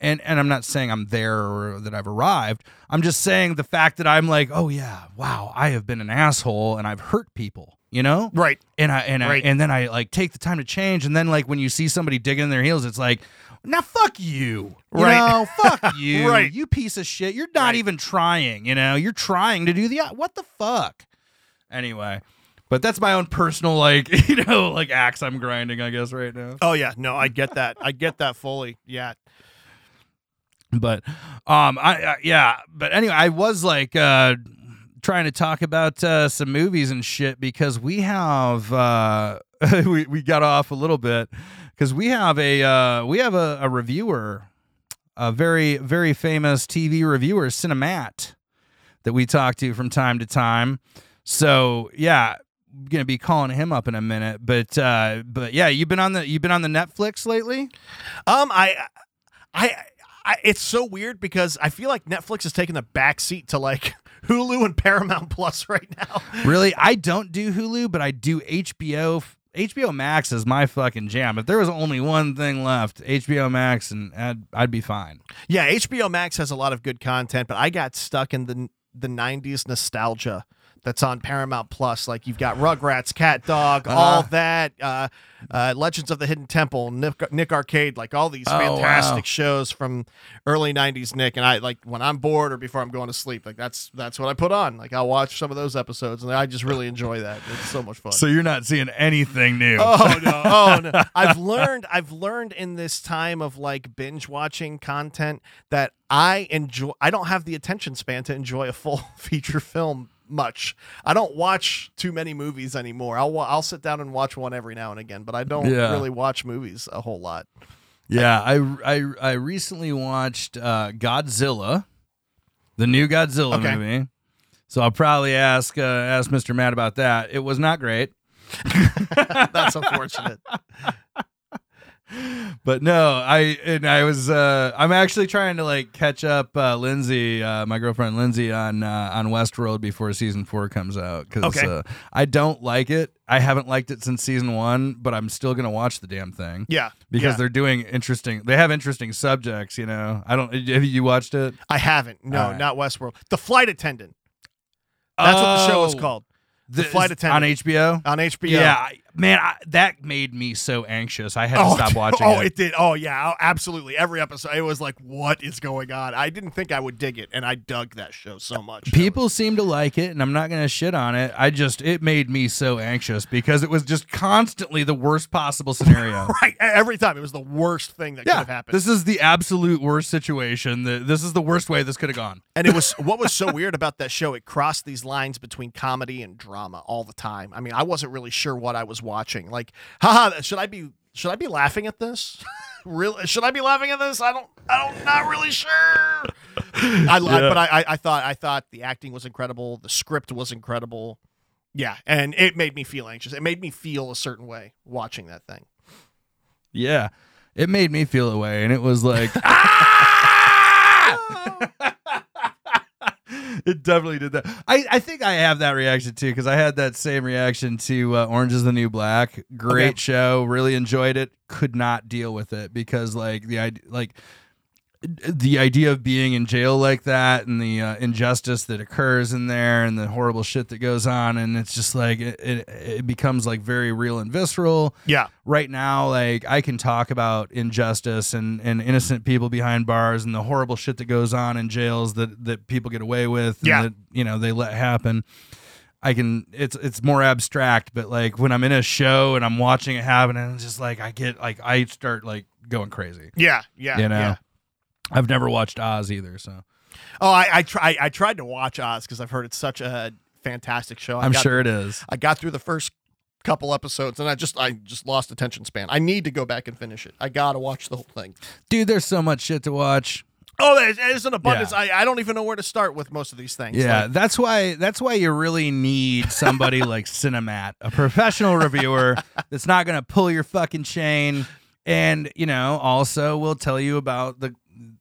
And and I'm not saying I'm there or that I've arrived. I'm just saying the fact that I'm like, oh yeah, wow, I have been an asshole and I've hurt people, you know? Right. And I and Right. I and then I like take the time to change. And then like when you see somebody digging in their heels, it's like, now fuck you. You Right. know, fuck you. Right. You piece of shit. You're not Right. even trying, you know, you're trying to do the what the fuck? Anyway. But that's my own personal like, you know, like axe I'm grinding, I guess, right now. Oh yeah, no, I get that. I get that fully. Yeah. but um I, I yeah but anyway i was like uh trying to talk about uh some movies and shit because we have uh we, we got off a little bit because we have a uh we have a, a reviewer a very very famous tv reviewer cinemat that we talk to from time to time so yeah gonna be calling him up in a minute but uh but yeah you've been on the you've been on the netflix lately Um, I, I, I, it's so weird because I feel like Netflix is taking the back seat to like Hulu and Paramount Plus right now. Really, I don't do Hulu, but I do HBO. HBO Max is my fucking jam. If there was only one thing left, HBO Max, and I'd, I'd be fine. Yeah, HBO Max has a lot of good content, but I got stuck in the the '90s nostalgia that's on Paramount Plus. Like you've got Rugrats, CatDog, all Uh-huh. that, uh, uh, Legends of the Hidden Temple, Nick, Nick Arcade, like all these Oh, fantastic wow. shows from early '90s Nick. And I like when I'm bored or before I'm going to sleep, like that's that's what I put on. Like I'll watch some of those episodes, and I just really enjoy that. It's so much fun. So you're not seeing anything new. Oh no! Oh no! I've learned. I've learned in this time of like binge watching content that I enjoy. I don't have the attention span to enjoy a full feature film much. I don't watch too many movies anymore. I'll I'll sit down and watch one every now and again, but I don't Yeah. really watch movies a whole lot. Yeah, I, I, I recently watched uh, Godzilla, the new Godzilla Okay. movie. So I'll probably ask uh, ask Mr. Matt about that. It was not great. That's unfortunate. But no, I and I was uh I'm actually trying to like catch up uh Lindsay, uh my girlfriend Lindsay on uh on Westworld before season 4 comes out cuz Okay. uh, I don't like it. I haven't liked it since season 1, but I'm still going to watch the damn thing Yeah, because yeah. they're doing interesting they have interesting subjects, you know. I don't have you watched it? I haven't. No, right. not Westworld. The Flight Attendant. That's what the show is Oh, called The, Flight attendant on HBO? on HBO. Yeah, I, man, I, that made me so anxious. I had to oh, stop oh, watching oh, it. it did. Oh, yeah, oh, absolutely. Every episode, it was like, what is going on? I didn't think I would dig it, and I dug that show so much. People seem to like it, and I'm not gonna shit on it. I just it made me so anxious because it was just constantly the worst possible scenario. right? Every time, it was the worst thing that could have happened. this is the absolute worst situation. The- This is the worst way this could have gone. and it was what was so weird about that show. It crossed these lines between comedy and drama all the time. I mean, I wasn't really sure what I was watching. Like, haha, should I be should I be laughing at this? Really? Should I be laughing at this? I don't. I don't. Not really sure. I, I but I, I I thought I thought the acting was incredible. The script was incredible. Yeah, and it made me feel anxious. It made me feel a certain way watching that thing. Yeah, it made me feel a way and it was like ah! It definitely did that. I, I think I have that reaction too because I had that same reaction to uh, Orange is the New Black. Great Okay. show, really enjoyed it. Could not deal with it because like the idea, like the idea of being in jail like that and the uh, injustice that occurs in there and the horrible shit that goes on and it's just like it, it, it becomes like very real and visceral Yeah, right now like i can talk about injustice and, and innocent people behind bars and the horrible shit that goes on in jails that, that people get away with and Yeah. that you know they let happen i can it's it's more abstract but like when i'm in a show and i'm watching it happen and it's just like i get like i start like going crazy yeah, yeah. you know yeah. I've never watched oz either so Oh, I I try I tried to watch Oz because I've heard it's such a fantastic show. I i'm got- sure it is I got through the first couple episodes and I just I just lost attention span. I need to go back and finish it. I gotta watch the whole thing. dude there's so much shit to watch Oh, there's, there's an abundance. Yeah. I, I don't even know where to start with most of these things. Yeah, Like, that's why that's why you really need somebody like Cinemat, a professional reviewer that's not going to pull your fucking chain and, you know, also will tell you about the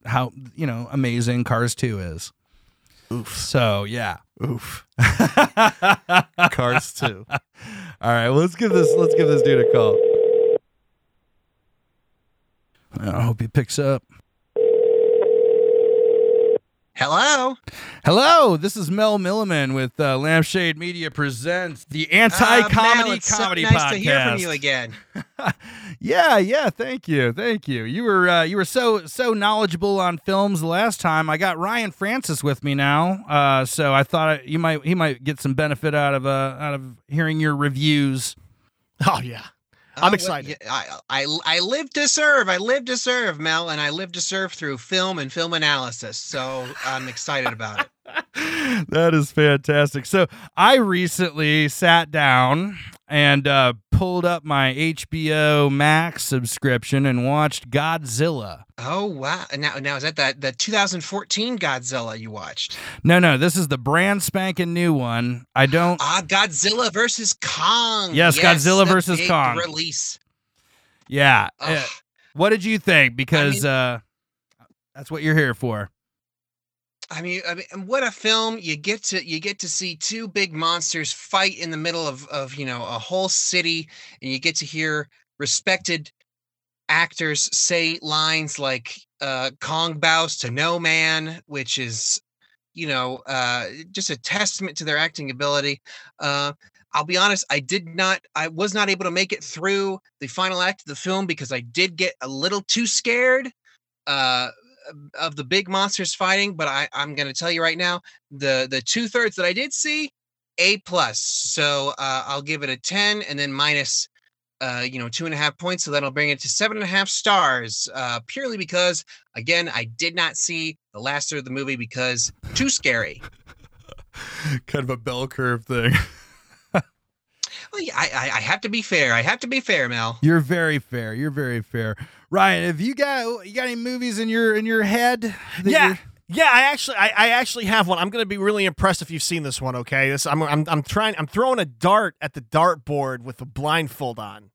how, you know, amazing Cars 2 is. Oof. So, yeah. oof. Cars too. All right, well, let's give this let's give this dude a call. I hope he picks up. Hello. Hello, this is Mel Milliman with uh, Lampshade Media presents the anti-comedy Uh, Mel, comedy so nice podcast. to hear from you again. yeah, yeah, thank you, thank you. You were uh, you were so so knowledgeable on films last time. I got Ryan Francis with me now, uh, so I thought you might he might get some benefit out of uh, out of hearing your reviews. Oh yeah. I'm well, excited. yeah, I, I I live to serve. I live to serve, Mel, and I live to serve through film and film analysis. So I'm excited about it. that is fantastic. So I recently sat down and uh, pulled up my HBO Max subscription and watched Godzilla. Oh wow! Now now is that the the 2014 Godzilla you watched? No, no, this is the brand spanking new one. I don't. Ah, Godzilla versus Kong. Yes, Godzilla versus Kong. Release. Yeah. Ugh. uh, what did you think? Because mean- uh, that's what you're here for. I mean, I mean, what a film! You get to you get to see two big monsters fight in the middle of of you know a whole city, and you get to hear respected actors say lines like uh, "Kong bows to no man," which is you know uh, just a testament to their acting ability. Uh, I'll be honest, I did not, I was not able to make it through the final act of the film because I did get a little too scared. Uh, of the big monsters fighting, but I, I'm going to tell you right now, the the two thirds that I did see, a plus. So uh, I'll give it a ten, and then minus, uh, you know, two and a half points. So that'll bring it to seven and a half stars. Uh, purely because, again, I did not see the last third of the movie because too scary. kind of a bell curve thing. Well, yeah, I, I I have to be fair. I have to be fair, Mel. You're very fair. You're very fair. Ryan, have you got you got any movies in your in your head? that Yeah. you're- Yeah, I actually, I, I actually have one. I'm going to be really impressed if you've seen this one. Okay, this I'm, I'm, I'm trying, I'm throwing a dart at the dartboard with a blindfold on.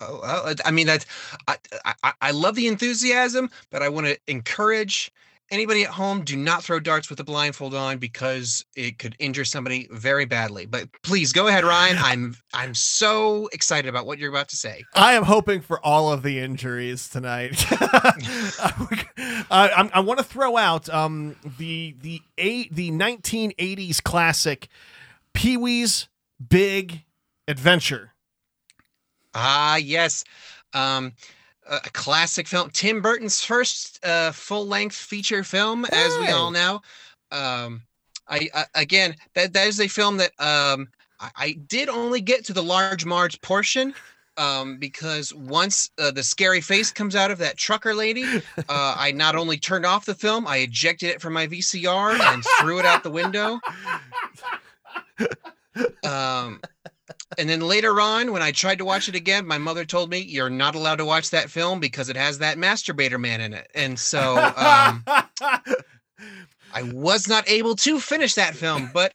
Oh, oh, I mean that. I, I I love the enthusiasm, but I want to encourage anybody at home: do not throw darts with a blindfold on because it could injure somebody very badly. But please go ahead, Ryan. I'm I'm so excited about what you're about to say. I am hoping for all of the injuries tonight. I, I'm- I want to throw out um, the the eight the 1980s classic Pee Wee's Big Adventure. Ah, yes. Um, a classic film. Tim Burton's first uh, full-length feature film, as we all know. Um, I, I again, that that is a film that um, I, I did only get to the large Marge portion. Um, because once uh, the scary face comes out of that trucker lady, uh, I not only turned off the film, I ejected it from my VCR and threw it out the window. Um, and then later on, when I tried to watch it again, my mother told me you're not allowed to watch that film because it has that masturbator man in it. And so um, I was not able to finish that film. But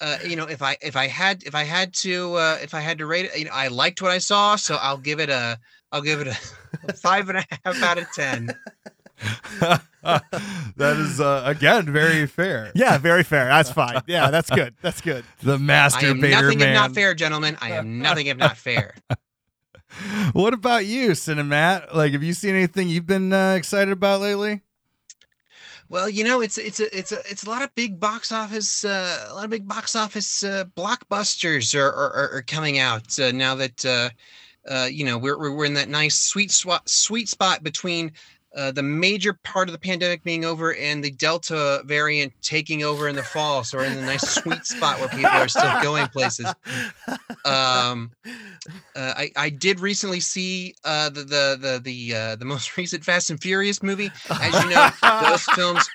uh, you know, if I if I had if I had to uh, if I had to rate it, you know, I liked what I saw, so I'll give it a I'll give it a five and a half out of ten. that is uh, again very fair. yeah, very fair. That's fine. Yeah, that's good. That's good. The master. I am nothing man. if not fair, gentlemen. I am nothing if not fair. What about you, Cinemat? Like, have you seen anything you've been uh, excited about lately? Well, you know, it's it's a it's a it's a lot of big box office uh, a lot of big box office uh, blockbusters are are, are- are coming out uh, now that uh, uh, you know we're, we're we're in that nice sweet spot sweet spot between uh, the major part of the pandemic being over and the Delta variant taking over in the fall. So we're in the nice sweet spot where people are still going places. Um, uh, I I did recently see uh, the the the the uh, the most recent Fast and Furious movie. As you know, those films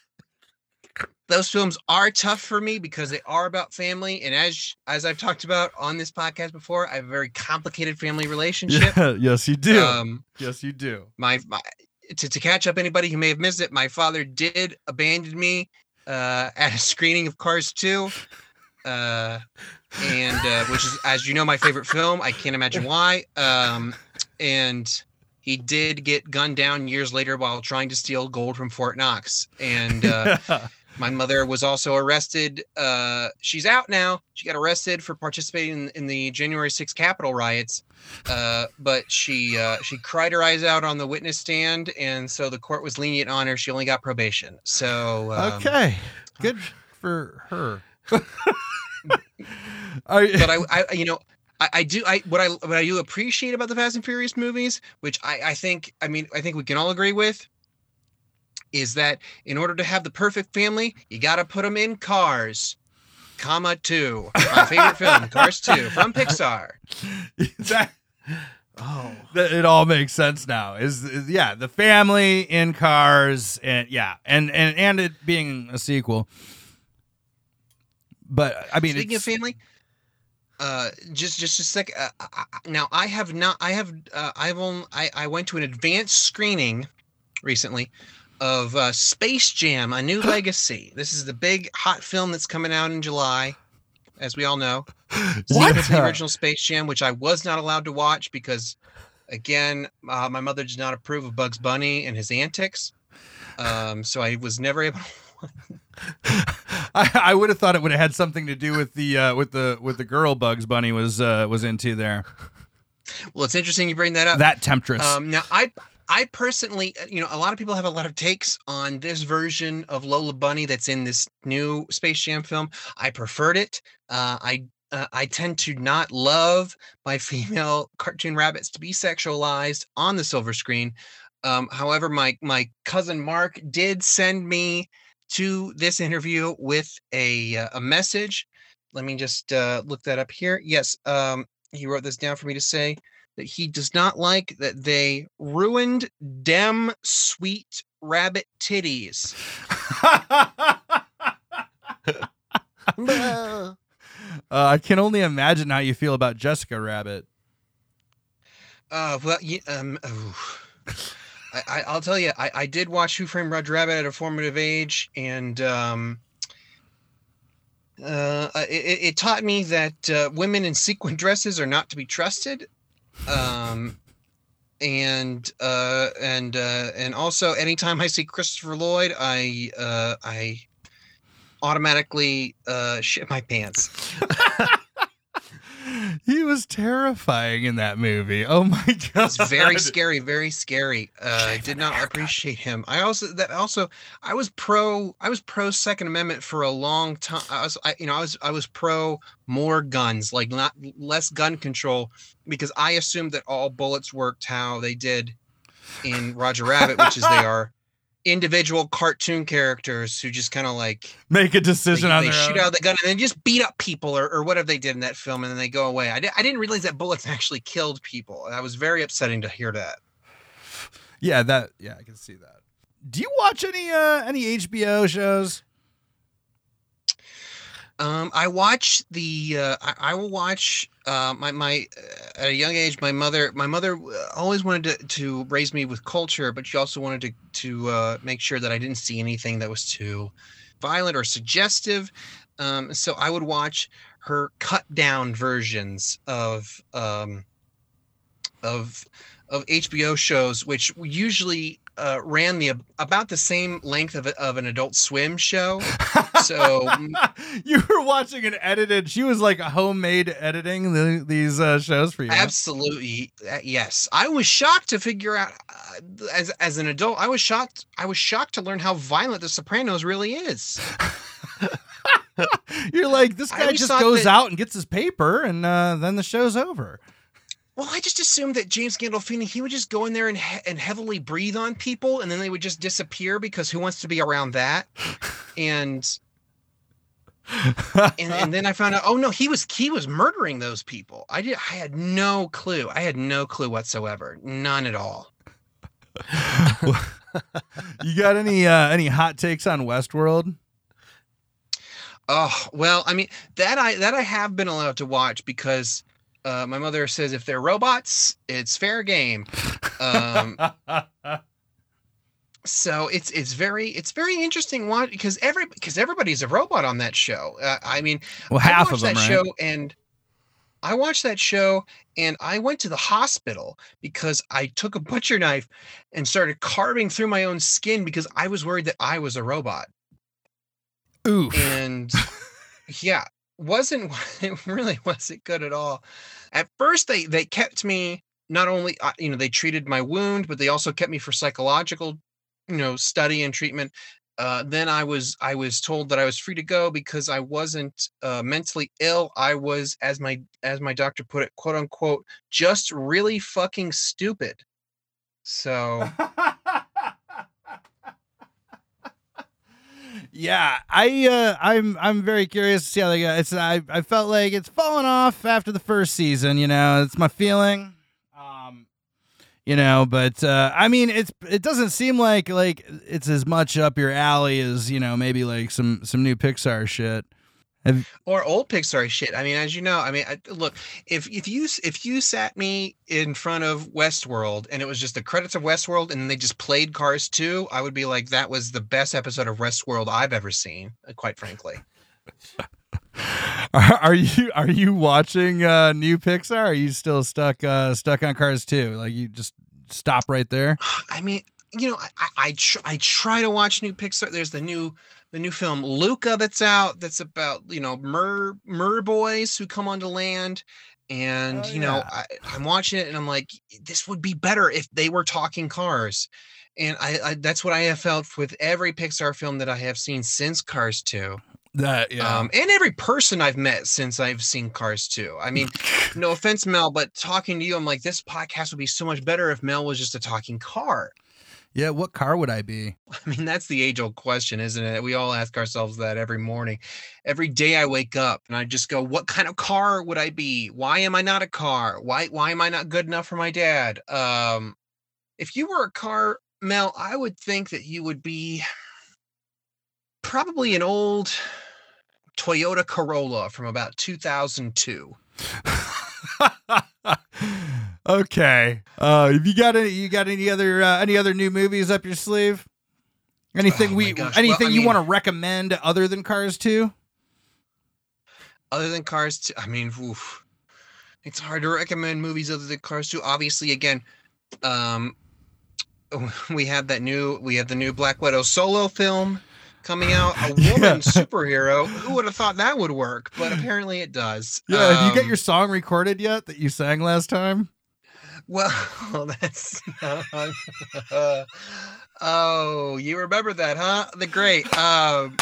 those films are tough for me because they are about family and as as I've talked about on this podcast before, I have a very complicated family relationship. Yeah, yes, you do. Um yes, you do. my, my to, to catch up anybody who may have missed it, my father did abandon me uh at a screening of Cars 2. Uh and uh, which is as you know my favorite film. I can't imagine why. Um and he did get gunned down years later while trying to steal gold from Fort Knox. And uh My mother was also arrested. Uh, she's out now. She got arrested for participating in, in the January 6th Capitol riots. Uh, but she uh, she cried her eyes out on the witness stand, and so the court was lenient on her. She only got probation. So um, okay, good for her. But I, I you know I, I do I what I what I do appreciate about the Fast and Furious movies, which I, I think I mean I think we can all agree with, is that in order to have the perfect family, you got to put them in cars. Comma two, my favorite film, Cars two from Pixar. that, Oh, it all makes sense now. Is, is yeah, the family in cars and yeah, and and and it being a sequel. But I mean, Speaking of family, uh, just just a sec. Uh, I- I- now I have not. I have. Uh, I've only. I, I went to an advanced screening recently of uh, Space Jam: A New Legacy. This is the big hot film that's coming out in July, as we all know. What? The original Space Jam, which I was not allowed to watch because, again, uh, my mother does not approve of Bugs Bunny and his antics. Um, so I was never able. I, I would have thought it would have had something to do with the uh, with the with the girl Bugs Bunny was uh, was into there. Well, it's interesting you bring that up. That temptress. Um, now, I I personally, uh, you know, a lot of people have a lot of takes on this version of Lola Bunny that's in this new Space Jam film. I preferred it. Uh, I uh, I tend to not love my female cartoon rabbits to be sexualized on the silver screen. Um, however, my my cousin Mark did send me to this interview with a uh, a message. Let me just uh, look that up here. Yes, um, he wrote this down for me to say that he does not like that they ruined dem sweet rabbit titties. uh, I can only imagine how you feel about Jessica Rabbit. Uh, well, ye- um, oh. I, I, I'll tell you, I, I did watch Who Framed Roger Rabbit at a formative age, and um, uh, it, it it taught me that uh, women in sequin dresses are not to be trusted. Um, and uh, and uh, and also, anytime I see Christopher Lloyd, I uh, I automatically uh, shit my pants. He was terrifying in that movie. Oh my god. It's very scary, very scary. Uh, I did not appreciate him. I also that also I was pro I was pro Second Amendment for a long time. I was I, you know I was I was pro more guns, like not less gun control, because I assumed that all bullets worked how they did in Roger Rabbit, which is they are individual cartoon characters who just kind of like Make a they, decision on they shoot own. out the gun and then just beat up people or, or whatever they did in that film and then they go away. I, di- I didn't realize that bullets actually killed people. That was very upsetting to hear that. Yeah, that yeah, I can see that. Do you watch any uh any HBO shows? Um, I watch the. Uh, I, I will watch. Uh, my my uh, at a young age, my mother my mother uh, always wanted to, to raise me with culture, but she also wanted to to uh, make sure that I didn't see anything that was too violent or suggestive. Um, so I would watch her cut down versions of um, of of HBO shows, which usually uh, ran the about the same length of, of an Adult Swim show. So you were watching an edited. She was like homemade editing the, these uh, shows for you. Absolutely, uh, yes. I was shocked to figure out, uh, as as an adult, I was shocked. I was shocked to learn how violent The Sopranos really is. You're like this guy just goes that- out and gets his paper, and uh, then the show's over. Well, I just assumed that James Gandolfini he would just go in there and he- and heavily breathe on people, and then they would just disappear because who wants to be around that? And and, and then I found out, oh no, he was he was murdering those people. I did. I had no clue. I had no clue whatsoever. None at all. you got any uh, any hot takes on Westworld? Oh well, I mean that I that I have been allowed to watch because uh, my mother says if they're robots, it's fair game. Um, so it's it's very it's very interesting watch because every because everybody's a robot on that show. Uh, I mean, well, I half watched of them, that right? show and I watched that show and I went to the hospital because I took a butcher knife and started carving through my own skin because I was worried that I was a robot. Oof. and yeah wasn't it really wasn't good at all at first they they kept me not only uh, you know they treated my wound but they also kept me for psychological you know study and treatment uh, then i was i was told that i was free to go because i wasn't uh, mentally ill i was as my as my doctor put it quote unquote just really fucking stupid so yeah, I uh, I'm I'm very curious to see how they go. It's I I felt like it's fallen off after the first season. You know, it's my feeling. Um, you know, but uh, I mean, it's it doesn't seem like like it's as much up your alley as you know maybe like some some new Pixar shit. Have, or old Pixar shit. I mean, as you know, I mean, I, look, if if you if you sat me in front of Westworld and it was just the credits of Westworld and they just played Cars 2, I would be like, that was the best episode of Westworld I've ever seen, uh, quite frankly. are, are you are you watching uh, new Pixar? Are you still stuck uh, stuck on Cars 2? Like you just stop right there? I mean, you know, I I, I, tr- I try to watch new Pixar. There's the new the new film Luca that's out. That's about you know mer mer boys who come onto land, and Oh, you know yeah. I, I'm watching it and I'm like, this would be better if they were talking cars. And I, I that's what I have felt with every Pixar film that I have seen since Cars 2. That yeah. Um, and every person I've met since I've seen Cars 2. I mean, no offense, Mel, but talking to you, I'm like, this podcast would be so much better if Mel was just a talking car. yeah, what car would I be? I mean, that's the age old question, isn't it? We all ask ourselves that every morning. Every day I wake up and I just go, what kind of car would I be? Why am I not a car? Why why am I not good enough for my dad? Um if you were a car, Mel, I would think that you would be probably an old Toyota Corolla from about 2002. okay. Uh, have you got any? You got any other uh, any other new movies up your sleeve? Anything Oh we? gosh. Well, Anything I you mean- want to recommend other than Cars Two? other than Cars 2, I mean, oof, it's hard to recommend movies other than Cars 2. Obviously, again, um, we have that new, we have the new Black Widow solo film coming out. A woman Yeah. superhero. Who would have thought that would work? But apparently, it does. Yeah. have you got Um, your song recorded yet that you sang last time? Well, that's. oh, you remember that, huh? The great. Um,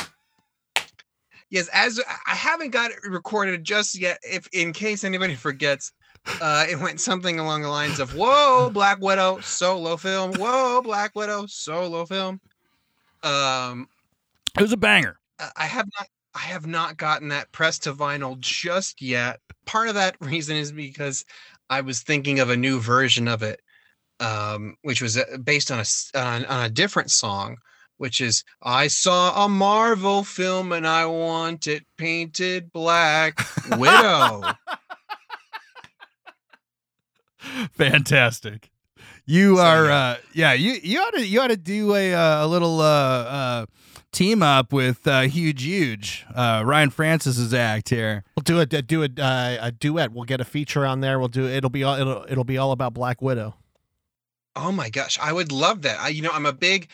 yes, as I haven't got it recorded just yet. If in case anybody forgets, uh, it went something along the lines of "Whoa, Black Widow solo film." Whoa, Black Widow solo film. Um, It was a banger. I- I have not I have not gotten that pressed to vinyl just yet. Part of that reason is because I was thinking of a new version of it, um, which was uh, based on a on, on a different song, which is I saw a Marvel film and I want it painted black. Widow. Fantastic. You So, are, yeah. uh, yeah. You you ought to you ought to do a uh, a little uh, uh, team up with uh, Huge Huge uh, Ryan Francis's act here. We'll do a do a uh, a duet. We'll get a feature on there. We'll do it'll be all it'll it'll be all about Black Widow. Oh my gosh, I would love that. I, you know, I'm a big,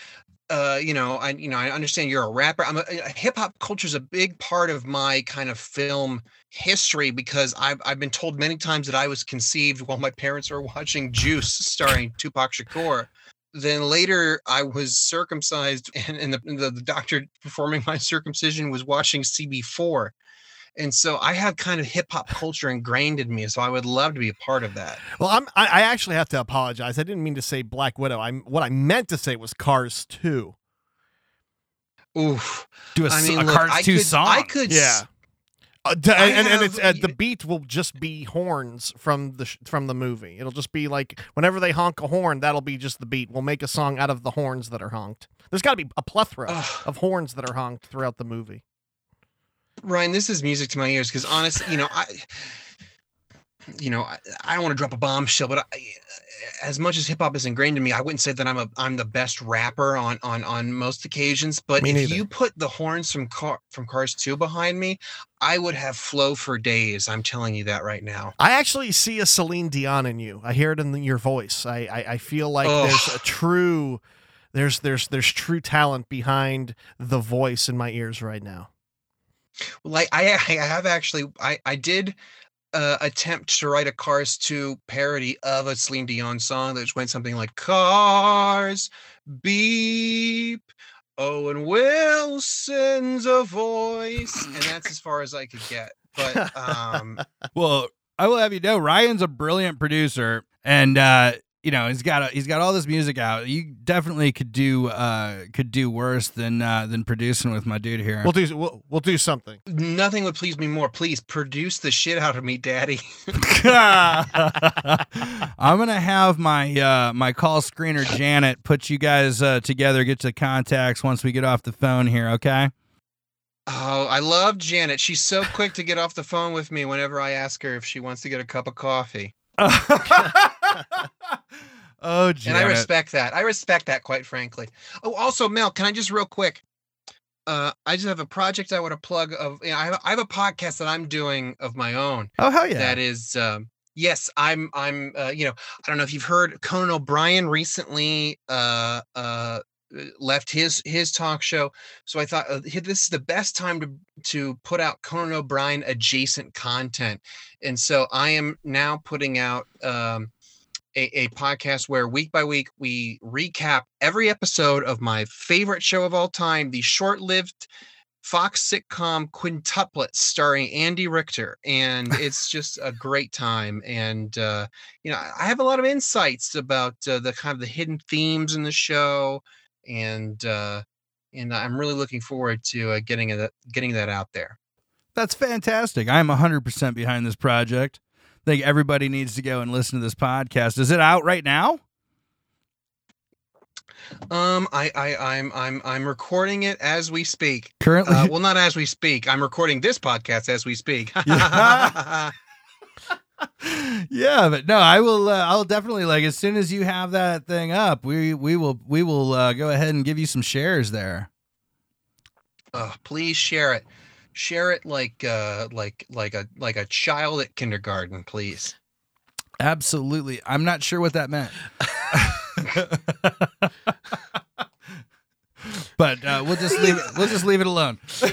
uh, you know, I, you know, I understand you're a rapper. I'm a, hip hop culture is a big part of my kind of film history because I've I've been told many times that I was conceived while my parents were watching Juice, starring Tupac Shakur. Then later, I was circumcised, and, and the, the the doctor performing my circumcision was watching CB4. And so I have kind of hip hop culture ingrained in me. So I would love to be a part of that. Well, I'm I, I actually have to apologize. I didn't mean to say Black Widow. I what I meant to say was Cars Two. Oof. Do a, I s- mean, a look, Cars I two could, song. I could, s- Uh, I and and, and it's uh, the beat will just be horns from the sh- from the movie. It'll just be like whenever they honk a horn, that'll be just the beat. We'll make a song out of the horns that are honked. There's got to be a plethora Ugh. of horns that are honked throughout the movie. Ryan, this is music to my ears because honestly, you know, I, you know, I, I don't want to drop a bombshell, but I, as much as hip hop is ingrained in me, I wouldn't say that I'm a I'm the best rapper on on on most occasions. But Me if neither. you put the horns from car from Cars Two behind me, I would have flow for days. I'm telling you that right now. I actually see a Celine Dion in you. I hear it in your voice. I I, I feel like there's a true there's there's there's true talent behind the voice in my ears right now. Well, Like I, I have actually, I, I did uh, attempt to write a Cars 2 parody of a Celine Dion song that went something like Cars beep. Owen Wilson's a voice, and that's as far as I could get. But um, Well, I will have you know, Ryan's a brilliant producer, and uh, you know he's got a, he's got all this music out. You definitely could do uh, could do worse than uh, than producing with my dude here. We'll do we'll, we'll do something. nothing would please me more. Please produce the shit out of me, Daddy. I'm gonna have my uh, my call screener Janet put you guys uh, together, get to contacts once we get off the phone here. Okay. Oh, I love Janet. She's so quick to get off the phone with me whenever I ask her if she wants to get a cup of coffee. oh, Janet. And I respect that. I respect that, quite frankly. Oh, also, Mel, can I just real quick? Uh, I just have a project I want to plug. Of you know, I have a, I have a podcast that I'm doing of my own. oh hell yeah. That is, um, yes, I'm. I'm. Uh, you know, I don't know if you've heard Conan O'Brien recently. Uh, uh, left his his talk show so i thought uh, this is the best time to to put out conan o'brien adjacent content and so i am now putting out um a, a podcast where week by week we recap every episode of my favorite show of all time the short-lived fox sitcom quintuplet starring andy richter and it's just a great time and uh you know i have a lot of insights about uh, the kind of the hidden themes in the show and uh, and I'm really looking forward to uh, getting it getting that out there. That's fantastic. I'm 100% behind this project. I think everybody needs to go and listen to this podcast. Is it out right now? Um, I, I, I'm, I'm, I'm recording it as we speak. Currently, Uh, well, not as we speak. I'm recording this podcast as we speak. Yeah. yeah, but no, I will. Uh, I'll definitely like as soon as you have that thing up, we we will we will uh, go ahead and give you some shares there. oh, please share it. Share it like, uh, like, like a, like a child at kindergarten, please. Absolutely, I'm not sure what that meant. but uh, we'll just leave it. We'll just leave it alone.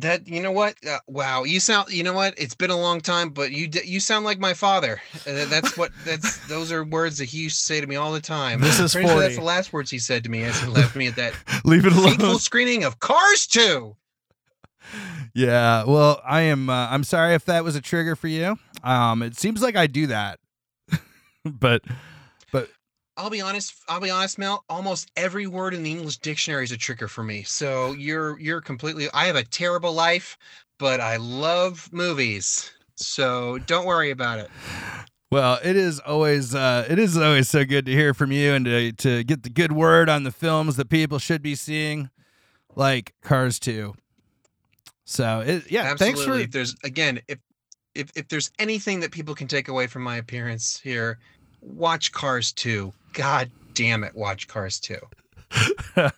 That you know what? Uh, wow, you sound. You know what? It's been a long time, but you d- you sound like my father. Uh, that's what. That's those are words that he used to say to me all the time. This is pretty sure that's the last words he said to me as he left me at that leave it fateful screening of Cars Two. Yeah. Well, I am. Uh, I'm sorry if that was a trigger for you. Um, it seems like I do that, but I'll be honest. I'll be honest, Mel. Almost every word in the English dictionary is a trigger for me. So you're you're completely. I have a terrible life, but I love movies. So don't worry about it. well, it is always uh, it is always so good to hear from you and to to get the good word on the films that people should be seeing, like Cars Two. So it, yeah, Absolutely. thanks for If there's again, if if if there's anything that people can take away from my appearance here, watch Cars 2. God damn it, watch Cars 2.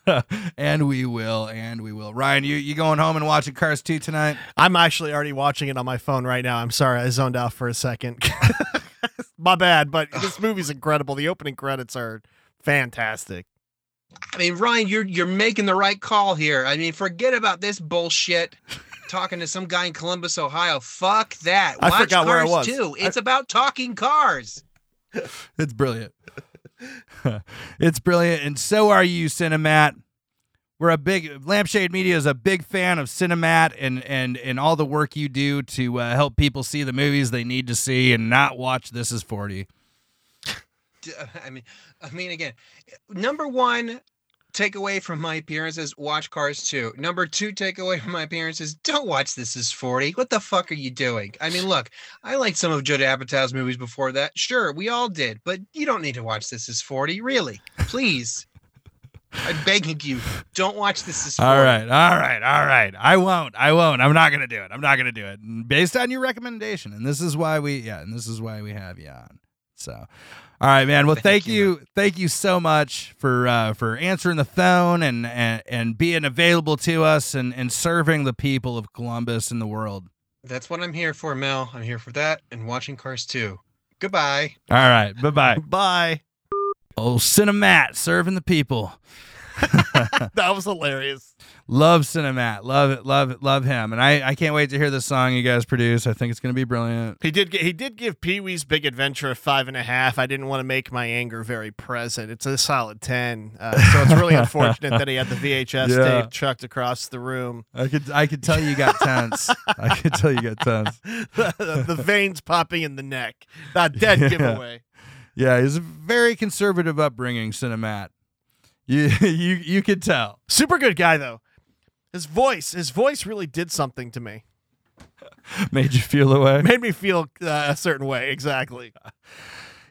and we will, and we will. Ryan, you you going home and watching Cars Two tonight? I'm actually already watching it on my phone right now. I'm sorry, I zoned out for a second. my bad, but this movie's incredible. The opening credits are fantastic. I mean, Ryan, you're you're making the right call here. I mean, forget about this bullshit. Talking to some guy in Columbus, Ohio. Fuck that. I Watch forgot Cars where I was. 2. It's about talking cars. It's brilliant. it's brilliant, and so are you, Cinemat. We're a big Lampshade Media is a big fan of Cinemat and and and all the work you do to uh, help people see the movies they need to see and not watch This Is Forty. I mean, I mean, again, number one takeaway from my appearances: watch Cars 2. Number two takeaway from my appearances: don't watch This Is 40. What the fuck are you doing? I mean, look, I liked some of Judd Apatow's movies before that. Sure, we all did, but you don't need to watch This Is 40. Really, please. I'm begging you, don't watch This Is 40. All right, all right, all right. I won't. I won't. I'm not gonna do it. I'm not gonna do it. Based on your recommendation, and this is why we yeah, and this is why we have you on. So, all right, man. Well, thank, Thank you, you, thank you so much for uh, for answering the phone and, and and being available to us and and serving the people of Columbus and the world. That's what I'm here for, Mel. I'm here for that and watching Cars 2. Goodbye. All right, bye bye. Bye. Oh, Cinemat serving the people. that was hilarious. love Cinemat. Love it. Love it. Love him. And I, I can't wait to hear the song you guys produce. I think it's going to be brilliant. He did. He did give Pee Wee's Big Adventure a five and a half. I didn't want to make my anger very present. It's a solid ten. Uh, so it's really unfortunate that he had the VHS Yeah. tape chucked across the room. I could I could tell you got tense. I could tell you got tense. the veins popping in the neck. That dead Yeah. giveaway. Yeah, he's a very conservative upbringing, Cinemat. You you you could tell. Super good guy though. His voice, his voice really did something to me. Made you feel away. Made me feel uh, a certain way. Exactly.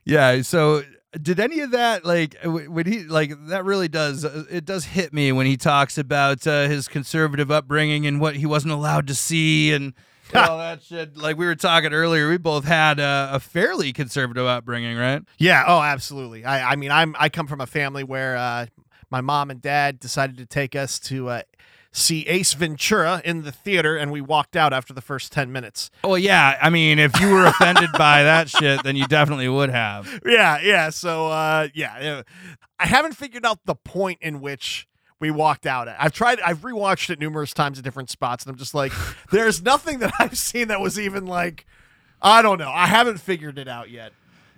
Yeah. So did any of that like when he like that really does uh, it does hit me when he talks about uh, his conservative upbringing and what he wasn't allowed to see and. all that shit. Like we were talking earlier, we both had uh, a fairly conservative upbringing, right? Yeah. Oh, absolutely. I, I mean, I'm I come from a family where uh, my mom and dad decided to take us to uh, see Ace Ventura in the theater, and we walked out after the first ten minutes. Well, yeah. I mean, if you were offended by that shit, then you definitely would have. Yeah. Yeah. So uh, yeah, yeah. I haven't figured out the point in which. We walked out at. I've tried. I've rewatched it numerous times at different spots, and I'm just like, there's nothing that I've seen that was even like, I don't know. I haven't figured it out yet,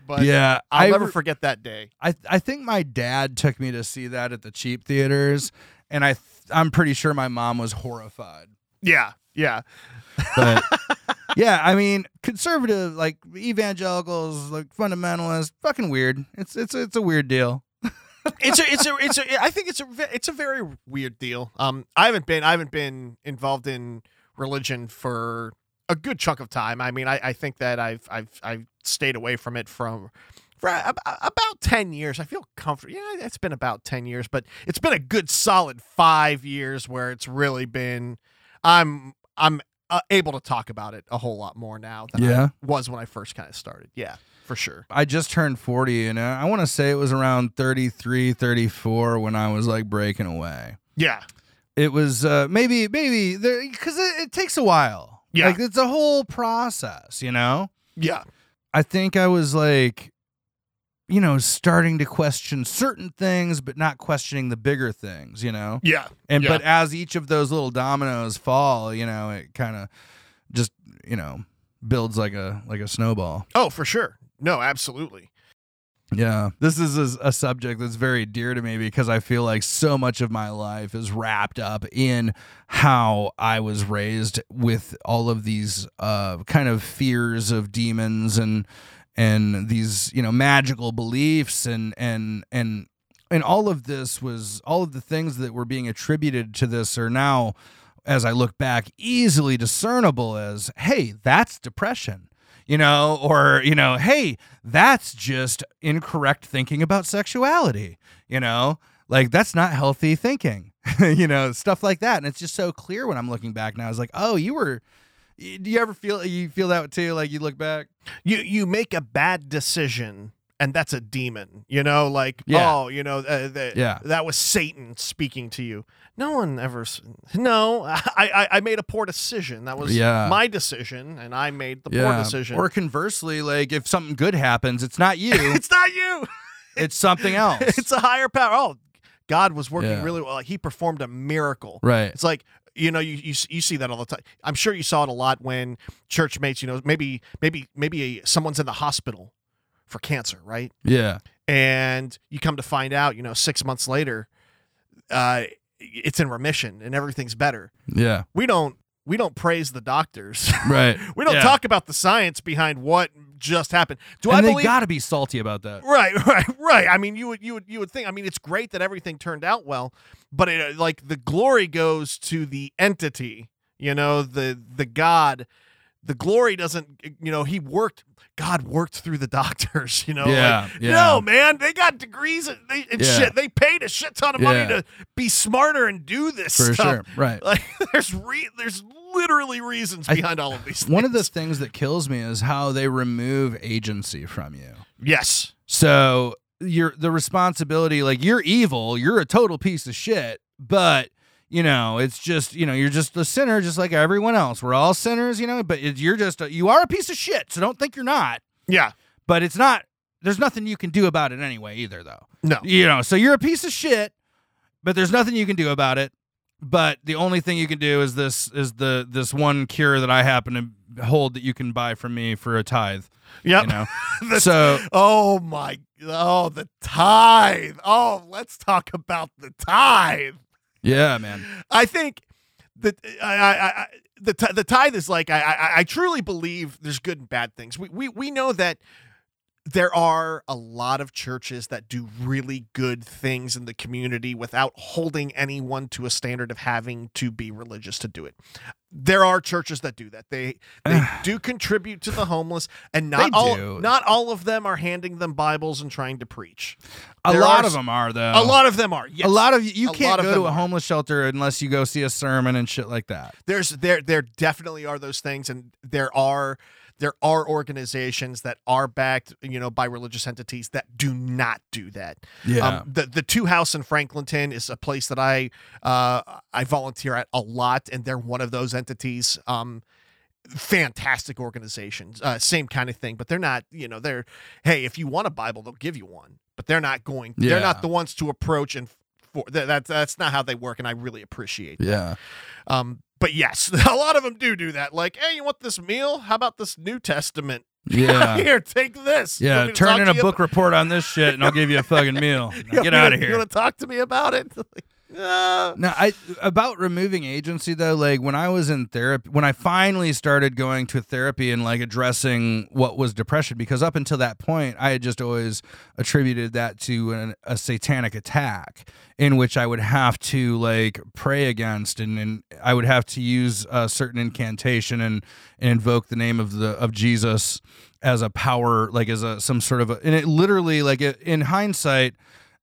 but yeah, I'll I never forget that day. I I think my dad took me to see that at the cheap theaters, and I th- I'm pretty sure my mom was horrified. Yeah, yeah. But yeah, I mean, conservative like evangelicals, like fundamentalists, fucking weird. It's it's it's a weird deal. it's a, it's a, it's a. I think it's a, it's a very weird deal. Um, I haven't been, I haven't been involved in religion for a good chunk of time. I mean, I, I think that I've, I've, I've stayed away from it from for about ten years. I feel comfortable. Yeah, it's been about ten years, but it's been a good solid five years where it's really been. I'm, I'm uh, able to talk about it a whole lot more now than Yeah. I was when I first kind of started. Yeah, for sure. I just turned 40 and I want to say it was around 33, 34 when I was like breaking away. Yeah, It was uh, maybe maybe there cuz it, it takes a while. Yeah. Like it's a whole process, you know? yeah, I think I was like, you know, starting to question certain things, but not questioning the bigger things, you know? yeah. And Yeah. but as each of those little dominoes fall, you know, it kind of just, you know, builds like a like a snowball. Oh, for sure. No, absolutely. Yeah. This is a, subject that's very dear to me because I feel like so much of my life is wrapped up in how I was raised with all of these uh, kind of fears of demons and and these, you know, magical beliefs and and and and all of this was all of the things that were being attributed to this are now as I look back easily discernible as hey, that's depression you know, or, you know, hey, that's just incorrect thinking about sexuality, you know, like that's not healthy thinking, you know, stuff like that. And it's just so clear when I'm looking back now. It's like, oh, you were, do you ever feel, you feel that too? Like you look back? you you make a bad decision and that's a demon you know like Yeah. oh you know uh, the, Yeah. that was satan speaking to you no one ever no I, I i made a poor decision that was Yeah. my decision and i made the poor decision Or conversely, like if something good happens, it's not you, it's not you it's something else. it's a higher power oh god was working really well he performed a miracle right. It's like you know you, you you see that all the time. I'm sure you saw it a lot when church mates. You know maybe maybe maybe a, someone's in the hospital for cancer, right? Yeah. And you come to find out, you know, six months later, uh, it's in remission and everything's better. Yeah. We don't we don't praise the doctors. Right. we don't Yeah. talk about the science behind what just happened. Do and I they believe? got to be salty about that. Right, right, right. I mean, you would, you would, you would think. I mean, it's great that everything turned out well, but it, uh, like the glory goes to the entity. You know, the the God. The glory doesn't. You know, he worked. God worked through the doctors. You know, Yeah, like, yeah. no man, they got degrees and, they, and Yeah. shit. They paid a shit ton of money Yeah. to be smarter and do this For stuff. sure. Right. Like, there's re- there's literally reasons I- behind all of these. One of the things. things that kills me is how they remove agency from you. yes, So you're the responsibility, like you're evil, you're a total piece of shit, but you know, it's just you know, you're just a sinner, just like everyone else. We're all sinners, you know, but it, you're just a, you are a piece of shit. So don't think you're not. yeah, But it's not. There's nothing you can do about it anyway, either, though. no, You know, so you're a piece of shit, but there's nothing you can do about it. But the only thing you can do is this is the this one cure that I happen to hold that you can buy from me for a tithe. Yep. You know, The- so oh my oh the tithe. Oh, let's talk about the tithe. Yeah, man. I think that I, I, I the ti- the tithe is like I, I I truly believe there's good and bad things. We we we know that there are a lot of churches that do really good things in the community without holding anyone to a standard of having to be religious to do it. There are churches that do that. They they do contribute to the homeless, and not They all do. not all of them are handing them Bibles and trying to preach. A There lot are of them are though. A lot of them are. Yes. A lot of you, A can't go to a are. homeless shelter unless you go see a sermon and shit like that. there's there there definitely are those things and there are there are organizations that are backed you know by religious entities that do not do that um, the the two house in franklinton is a place that i uh i volunteer at a lot and they're one of those entities um fantastic organizations uh same kind of thing but they're not you know they're hey if you want a bible they'll give you one but they're not going Yeah. they're not the ones to approach and for that that's that's not how they work and i really appreciate that. yeah. Um, but yes, a lot of them do do that. Like, hey, you want this meal? How about this New Testament? Yeah. Here, take this. Yeah, want me to turn in a book report on this shit, and I'll give you a fucking meal. Want Get out of here. You want to talk to me about it? Uh, No, I about removing agency though. Like when I was in therapy, when I finally started going to therapy and like addressing what was depression, because up until that point, I had just always attributed that to an, a satanic attack in which I would have to like pray against, and, and I would have to use a certain incantation and, and invoke the name of the of Jesus as a power, like as a some sort of a, and it literally like it, in hindsight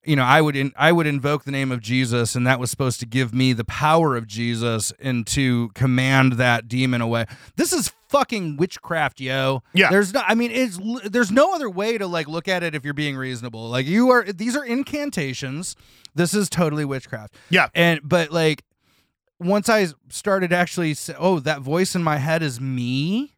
you know, I would in, I would invoke the name of Jesus, and that was supposed to give me the power of Jesus and to command that demon away. This is fucking witchcraft, yo. Yeah. There's no, I mean, it's there's no other way to like look at it if you're being reasonable. Like you are, these are incantations. This is totally witchcraft. Yeah. And but like once I started actually, say, oh, that voice in my head is me.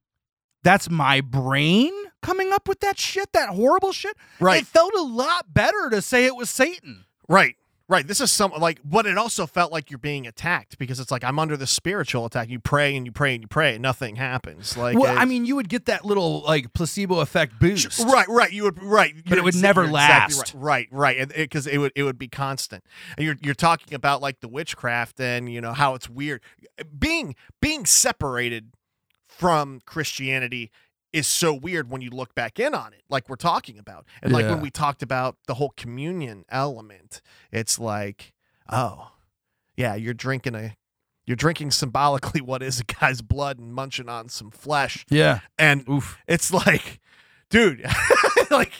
That's my brain coming up with that shit, that horrible shit. Right. It felt a lot better to say it was Satan. right. Right. This is some like, but it also felt like you're being attacked because it's like I'm under the spiritual attack. You pray and you pray and you pray, and nothing happens. Like, well, I mean, you would get that little like placebo effect boost. Right, right. You would right, But it would never you're exactly last. Right, right, right. Because it, would it would be constant. And you're you're talking about like the witchcraft and you know how it's weird being being separated from Christianity is so weird when you look back in on it, like we're talking about, and like Yeah. when we talked about the whole communion element. It's like, oh, yeah, you're drinking a. You're drinking symbolically what is a guy's blood and munching on some flesh. Yeah. And Oof. it's like, dude, like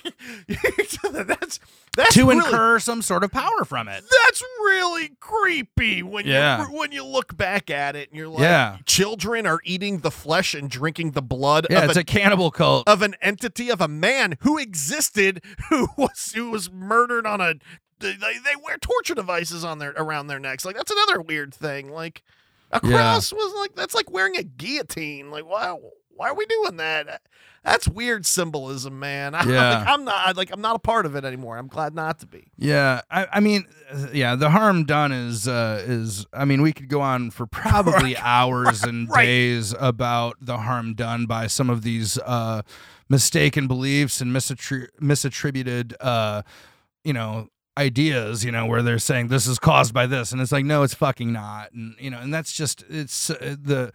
that's that's to really, incur some sort of power from it. That's really creepy when Yeah. you when you look back at it and you're like, Yeah. children are eating the flesh and drinking the blood Yeah, of it's a, a cannibal cult. of an entity of a man who existed who was who was murdered on a they, they wear torture devices on their around their necks like that's another weird thing like a Yeah. cross was like that's like wearing a guillotine like wow why are we doing that that's weird symbolism man I, Yeah. like, i'm not like i'm not a part of it anymore i'm glad not to be Yeah, I, I mean, uh, yeah, the harm done is uh, is. I mean, we could go on for probably hours and right. days about the harm done by some of these uh, mistaken beliefs and misattri- misattributed, uh, you know, ideas. You know, where they're saying this is caused by this, and it's like, no, it's fucking not, and you know, and that's just it's uh, the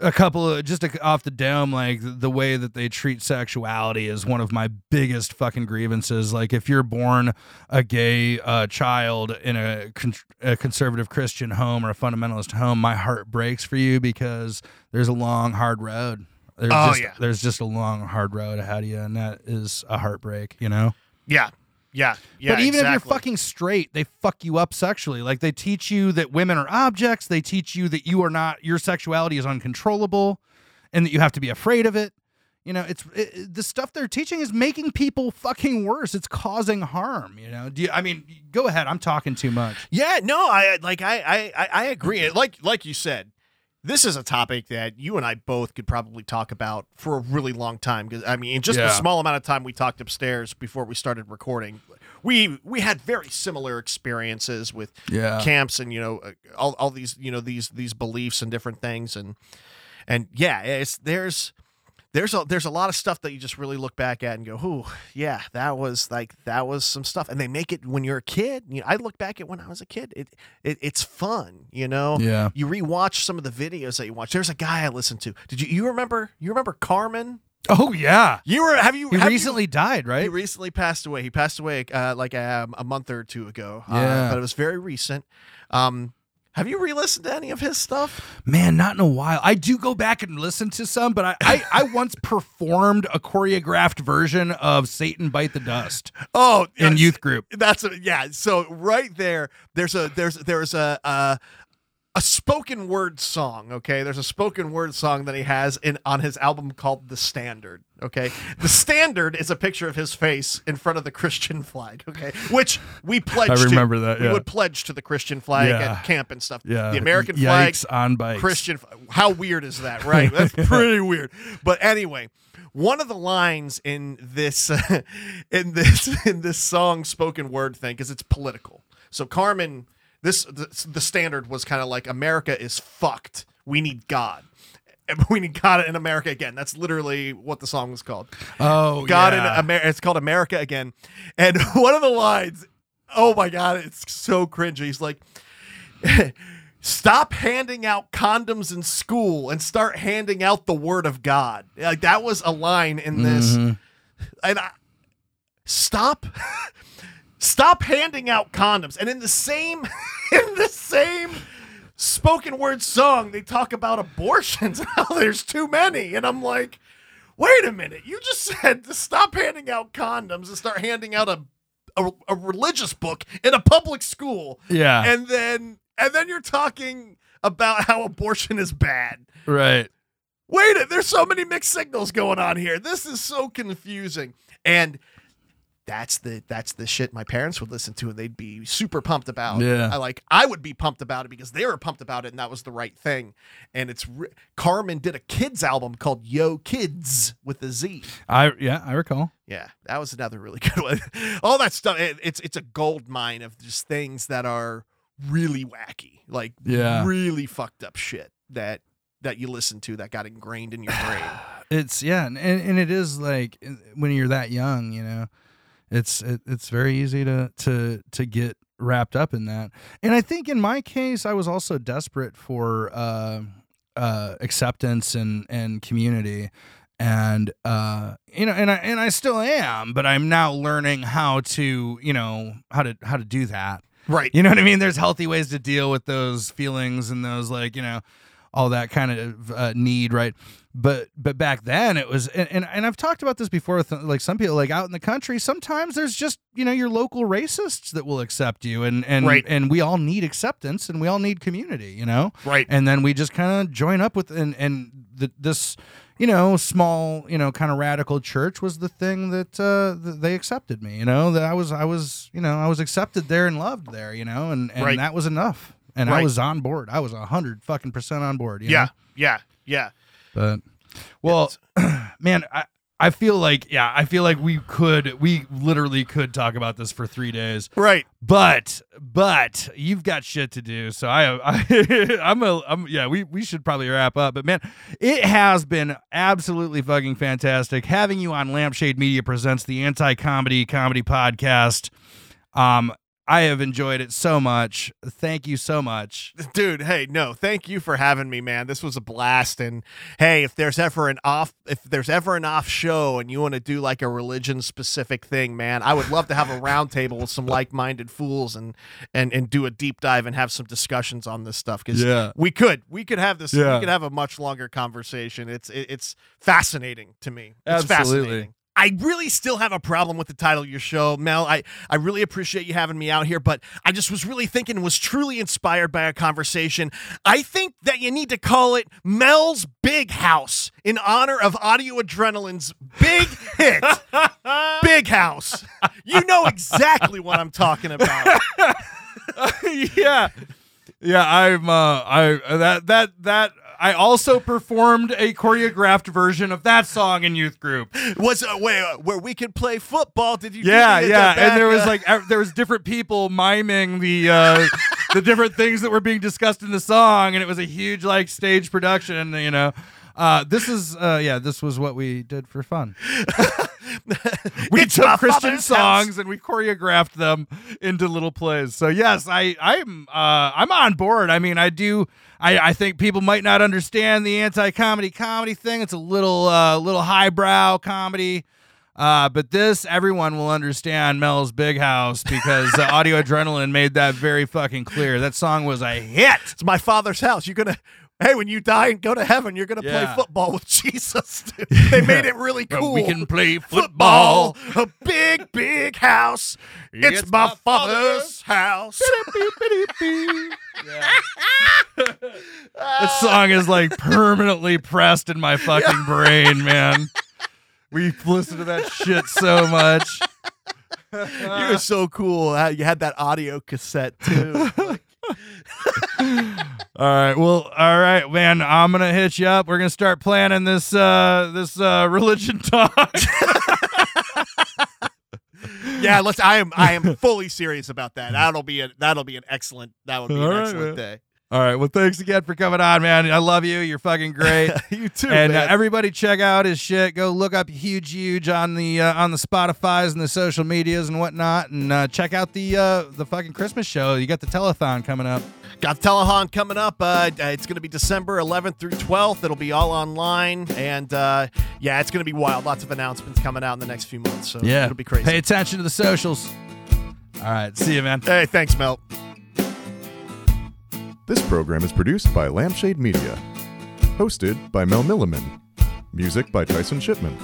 a couple of just a, off the dome like the way that they treat sexuality is one of my biggest fucking grievances. Like if you're born a gay uh, child in a, con- a conservative christian home or a fundamentalist home my heart breaks for you because there's a long hard road. There's Oh, just, yeah. there's just a long hard road. Ahead of you and that is a heartbreak you know? Yeah yeah yeah but even if you're fucking straight, they fuck you up sexually. Like they teach you that women are objects. They teach you that you are not your sexuality is uncontrollable, and that you have to be afraid of it. You know, it's it, it- the stuff they're teaching is making people fucking worse. It's causing harm. You know, do you, I mean, go ahead. I'm talking too much. Yeah, no, I like I I I- I agree. Like like you said, this is a topic that you and I both could probably talk about for a really long time. Because I mean, in just the small amount of time we talked upstairs before we started recording, we we had very similar experiences with Yeah. camps and you know uh, all, all these you know these these beliefs and different things and and yeah it's there's there's a there's a lot of stuff that you just really look back at and go, "Ooh, yeah, that was like that was some stuff." And they make it when you're a kid. You know, I look back at when I was a kid. It, it it's fun, you know. Yeah. You rewatch some of the videos that you watch. There's a guy I listened to. Did you you remember you remember Carmen? Oh yeah. You were have you He have you- recently died, right? he recently passed away. He passed away uh, like um, a month or two ago. Uh, Yeah. but it was very recent. Um, have you re-listened to any of his stuff? Man, not in a while. I do go back and listen to some, but I, I, I once performed a choreographed version of Satan Bite the Dust Oh, in youth group. That's a, yeah. So right there, there's a there's there's a. a a spoken word song, okay? There's a spoken word song that he has in on his album called The Standard, okay? The Standard is a picture of his face in front of the Christian flag, okay? Which we pledge I remember to. that, Yeah. We would pledge to the Christian flag Yeah. at camp and stuff. Yeah. The American flag, on bikes. Christian. How weird is that, right? That's pretty weird. But anyway, one of the lines in this in this in this song spoken word thing because it's political. So Carmen, this the, the standard was kind of like America is fucked. We need God. We need God in America again. That's literally what the song was called. Oh, God yeah. in America. It's called America again. And one of the lines, oh my God, it's so cringy. He's like, stop handing out condoms in school and start handing out the word of God. Like that was a line in this. Mhm. And I, stop. Stop handing out condoms. And in the same in the same spoken word song, they talk about abortions how there's too many. And I'm like, wait a minute, you just said to stop handing out condoms and start handing out a a, a religious book in a public school. Yeah. And then and then you're talking about how abortion is bad. right. Wait, there's so many mixed signals going on here. This is so confusing. And that's the that's the shit my parents would listen to and they'd be super pumped about. Yeah. I like I would be pumped about it because they were pumped about it and that was the right thing. And it's re- Carmen did a kids album called Yo Kids with a Z. I yeah, I recall. Yeah, that was another really good one. All that stuff it, it's it's a gold mine of just things that are really wacky. Like Yeah. really fucked up shit that that you listen to that got ingrained in your brain. It's yeah, and, and it is like when you're that young, you know, it's it, it's very easy to to to get wrapped up in that. And I think in my case, I was also desperate for uh, uh, acceptance and and community, and uh, you know, and I and I still am, but I'm now learning how to you know how to how to do that. Right. You know what I mean? There's healthy ways to deal with those feelings and those like you know all that kind of uh, need, right? But but back then it was, and, and and I've talked about this before with like some people like out in the country. Sometimes there's just you know your local racists that will accept you, and and Right. and we all need acceptance and we all need community, you know. Right. And then we just kind of join up with and and the, this. You know, small, you know, kind of radical church was the thing that uh, th- they accepted me. You know, that I was, I was, you know, I was accepted there and loved there. You know, and and Right. that was enough. And I was on board. I was a hundred fucking percent on board. you Yeah. know? Yeah. Yeah. But well, man, I I feel like yeah, I feel like we could we literally could talk about this for three days. Right. But but you've got shit to do, so I, I I'm a I'm yeah we we should probably wrap up. But man, it has been absolutely fucking fantastic having you on Lampshade Media presents the anti comedy comedy podcast. Um, I have enjoyed it so much. Thank you so much. Dude, hey, no, thank you for having me, man. This was a blast. And hey, if there's ever an off if there's ever an off show and you want to do like a religion specific thing, man, I would love to have a roundtable with some like minded fools and and and do a deep dive and have some discussions on this stuff. Cause Yeah. we could. We could have this Yeah. we could have a much longer conversation. It's it, it's fascinating to me. It's Absolutely. fascinating. I really still have a problem with the title of your show, Mel. I, I really appreciate you having me out here, but I just was really thinking, was truly inspired by a conversation. I think that you need to call it Mel's Big House in honor of Audio Adrenaline's big hit, Big House. You know exactly what I'm talking about. yeah. Yeah, I'm uh I that that that I also performed a choreographed version of that song in youth group. Was uh, wait uh, where we could play football? Did you? Yeah, yeah, and there was uh, like there was different people miming the uh, the different things that were being discussed in the song, and it was a huge like stage production. You know, uh, this is uh, yeah, this was what we did for fun. we It's took Christian father's house. songs and we choreographed them into little plays. So yes, I I'm uh, I'm on board. I mean, I do. I, I think people might not understand the anti-comedy comedy thing. It's a little uh, little highbrow comedy. Uh, but this, everyone will understand Mel's Big House because uh, Audio Adrenaline made that very fucking clear. That song was a hit. It's my father's house. You're gonna. Hey, when you die and go to heaven, you're gonna Yeah. play football with Jesus. they made it really cool. we can play football. football, a big, big house. It's, It's my, my father's house. That song is like permanently pressed in my fucking brain, man. We've listened to that shit so much. You're so cool. You had that audio cassette too. Like, All right, well, all right, man. I'm gonna hit you up. We're gonna start planning this uh this uh religion talk. yeah, let's. I am. I am fully serious about that. That'll be a. That'll be an excellent. That would be All an right, excellent man. day. All right, well, thanks again for coming on, man. I love you. You're fucking great. you too, and uh, everybody check out his shit. Go look up huge huge on the uh, on the Spotify's and the social medias and whatnot, and uh, check out the uh, the fucking Christmas show. You got the telethon coming up. Got the Telehon coming up. Uh, uh, it's going to be December 11th through 12th. It'll be all online, and uh, yeah, it's going to be wild. Lots of announcements coming out in the next few months. So yeah, it'll be crazy. Pay attention to the socials. All right, see you, man. Hey, thanks, Mel. This program is produced by Lampshade Media. Hosted by Mel Milliman. Music by Tyson Shipman.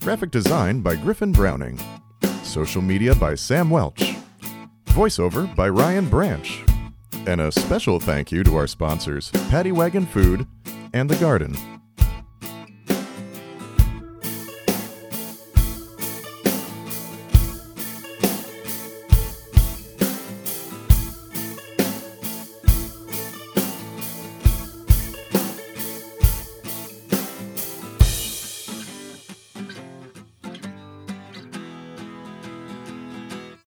Graphic design by Griffin Browning. Social media by Sam Welch. Voiceover by Ryan Branch. And a special thank you to our sponsors, Paddy Wagon Food and The Garden.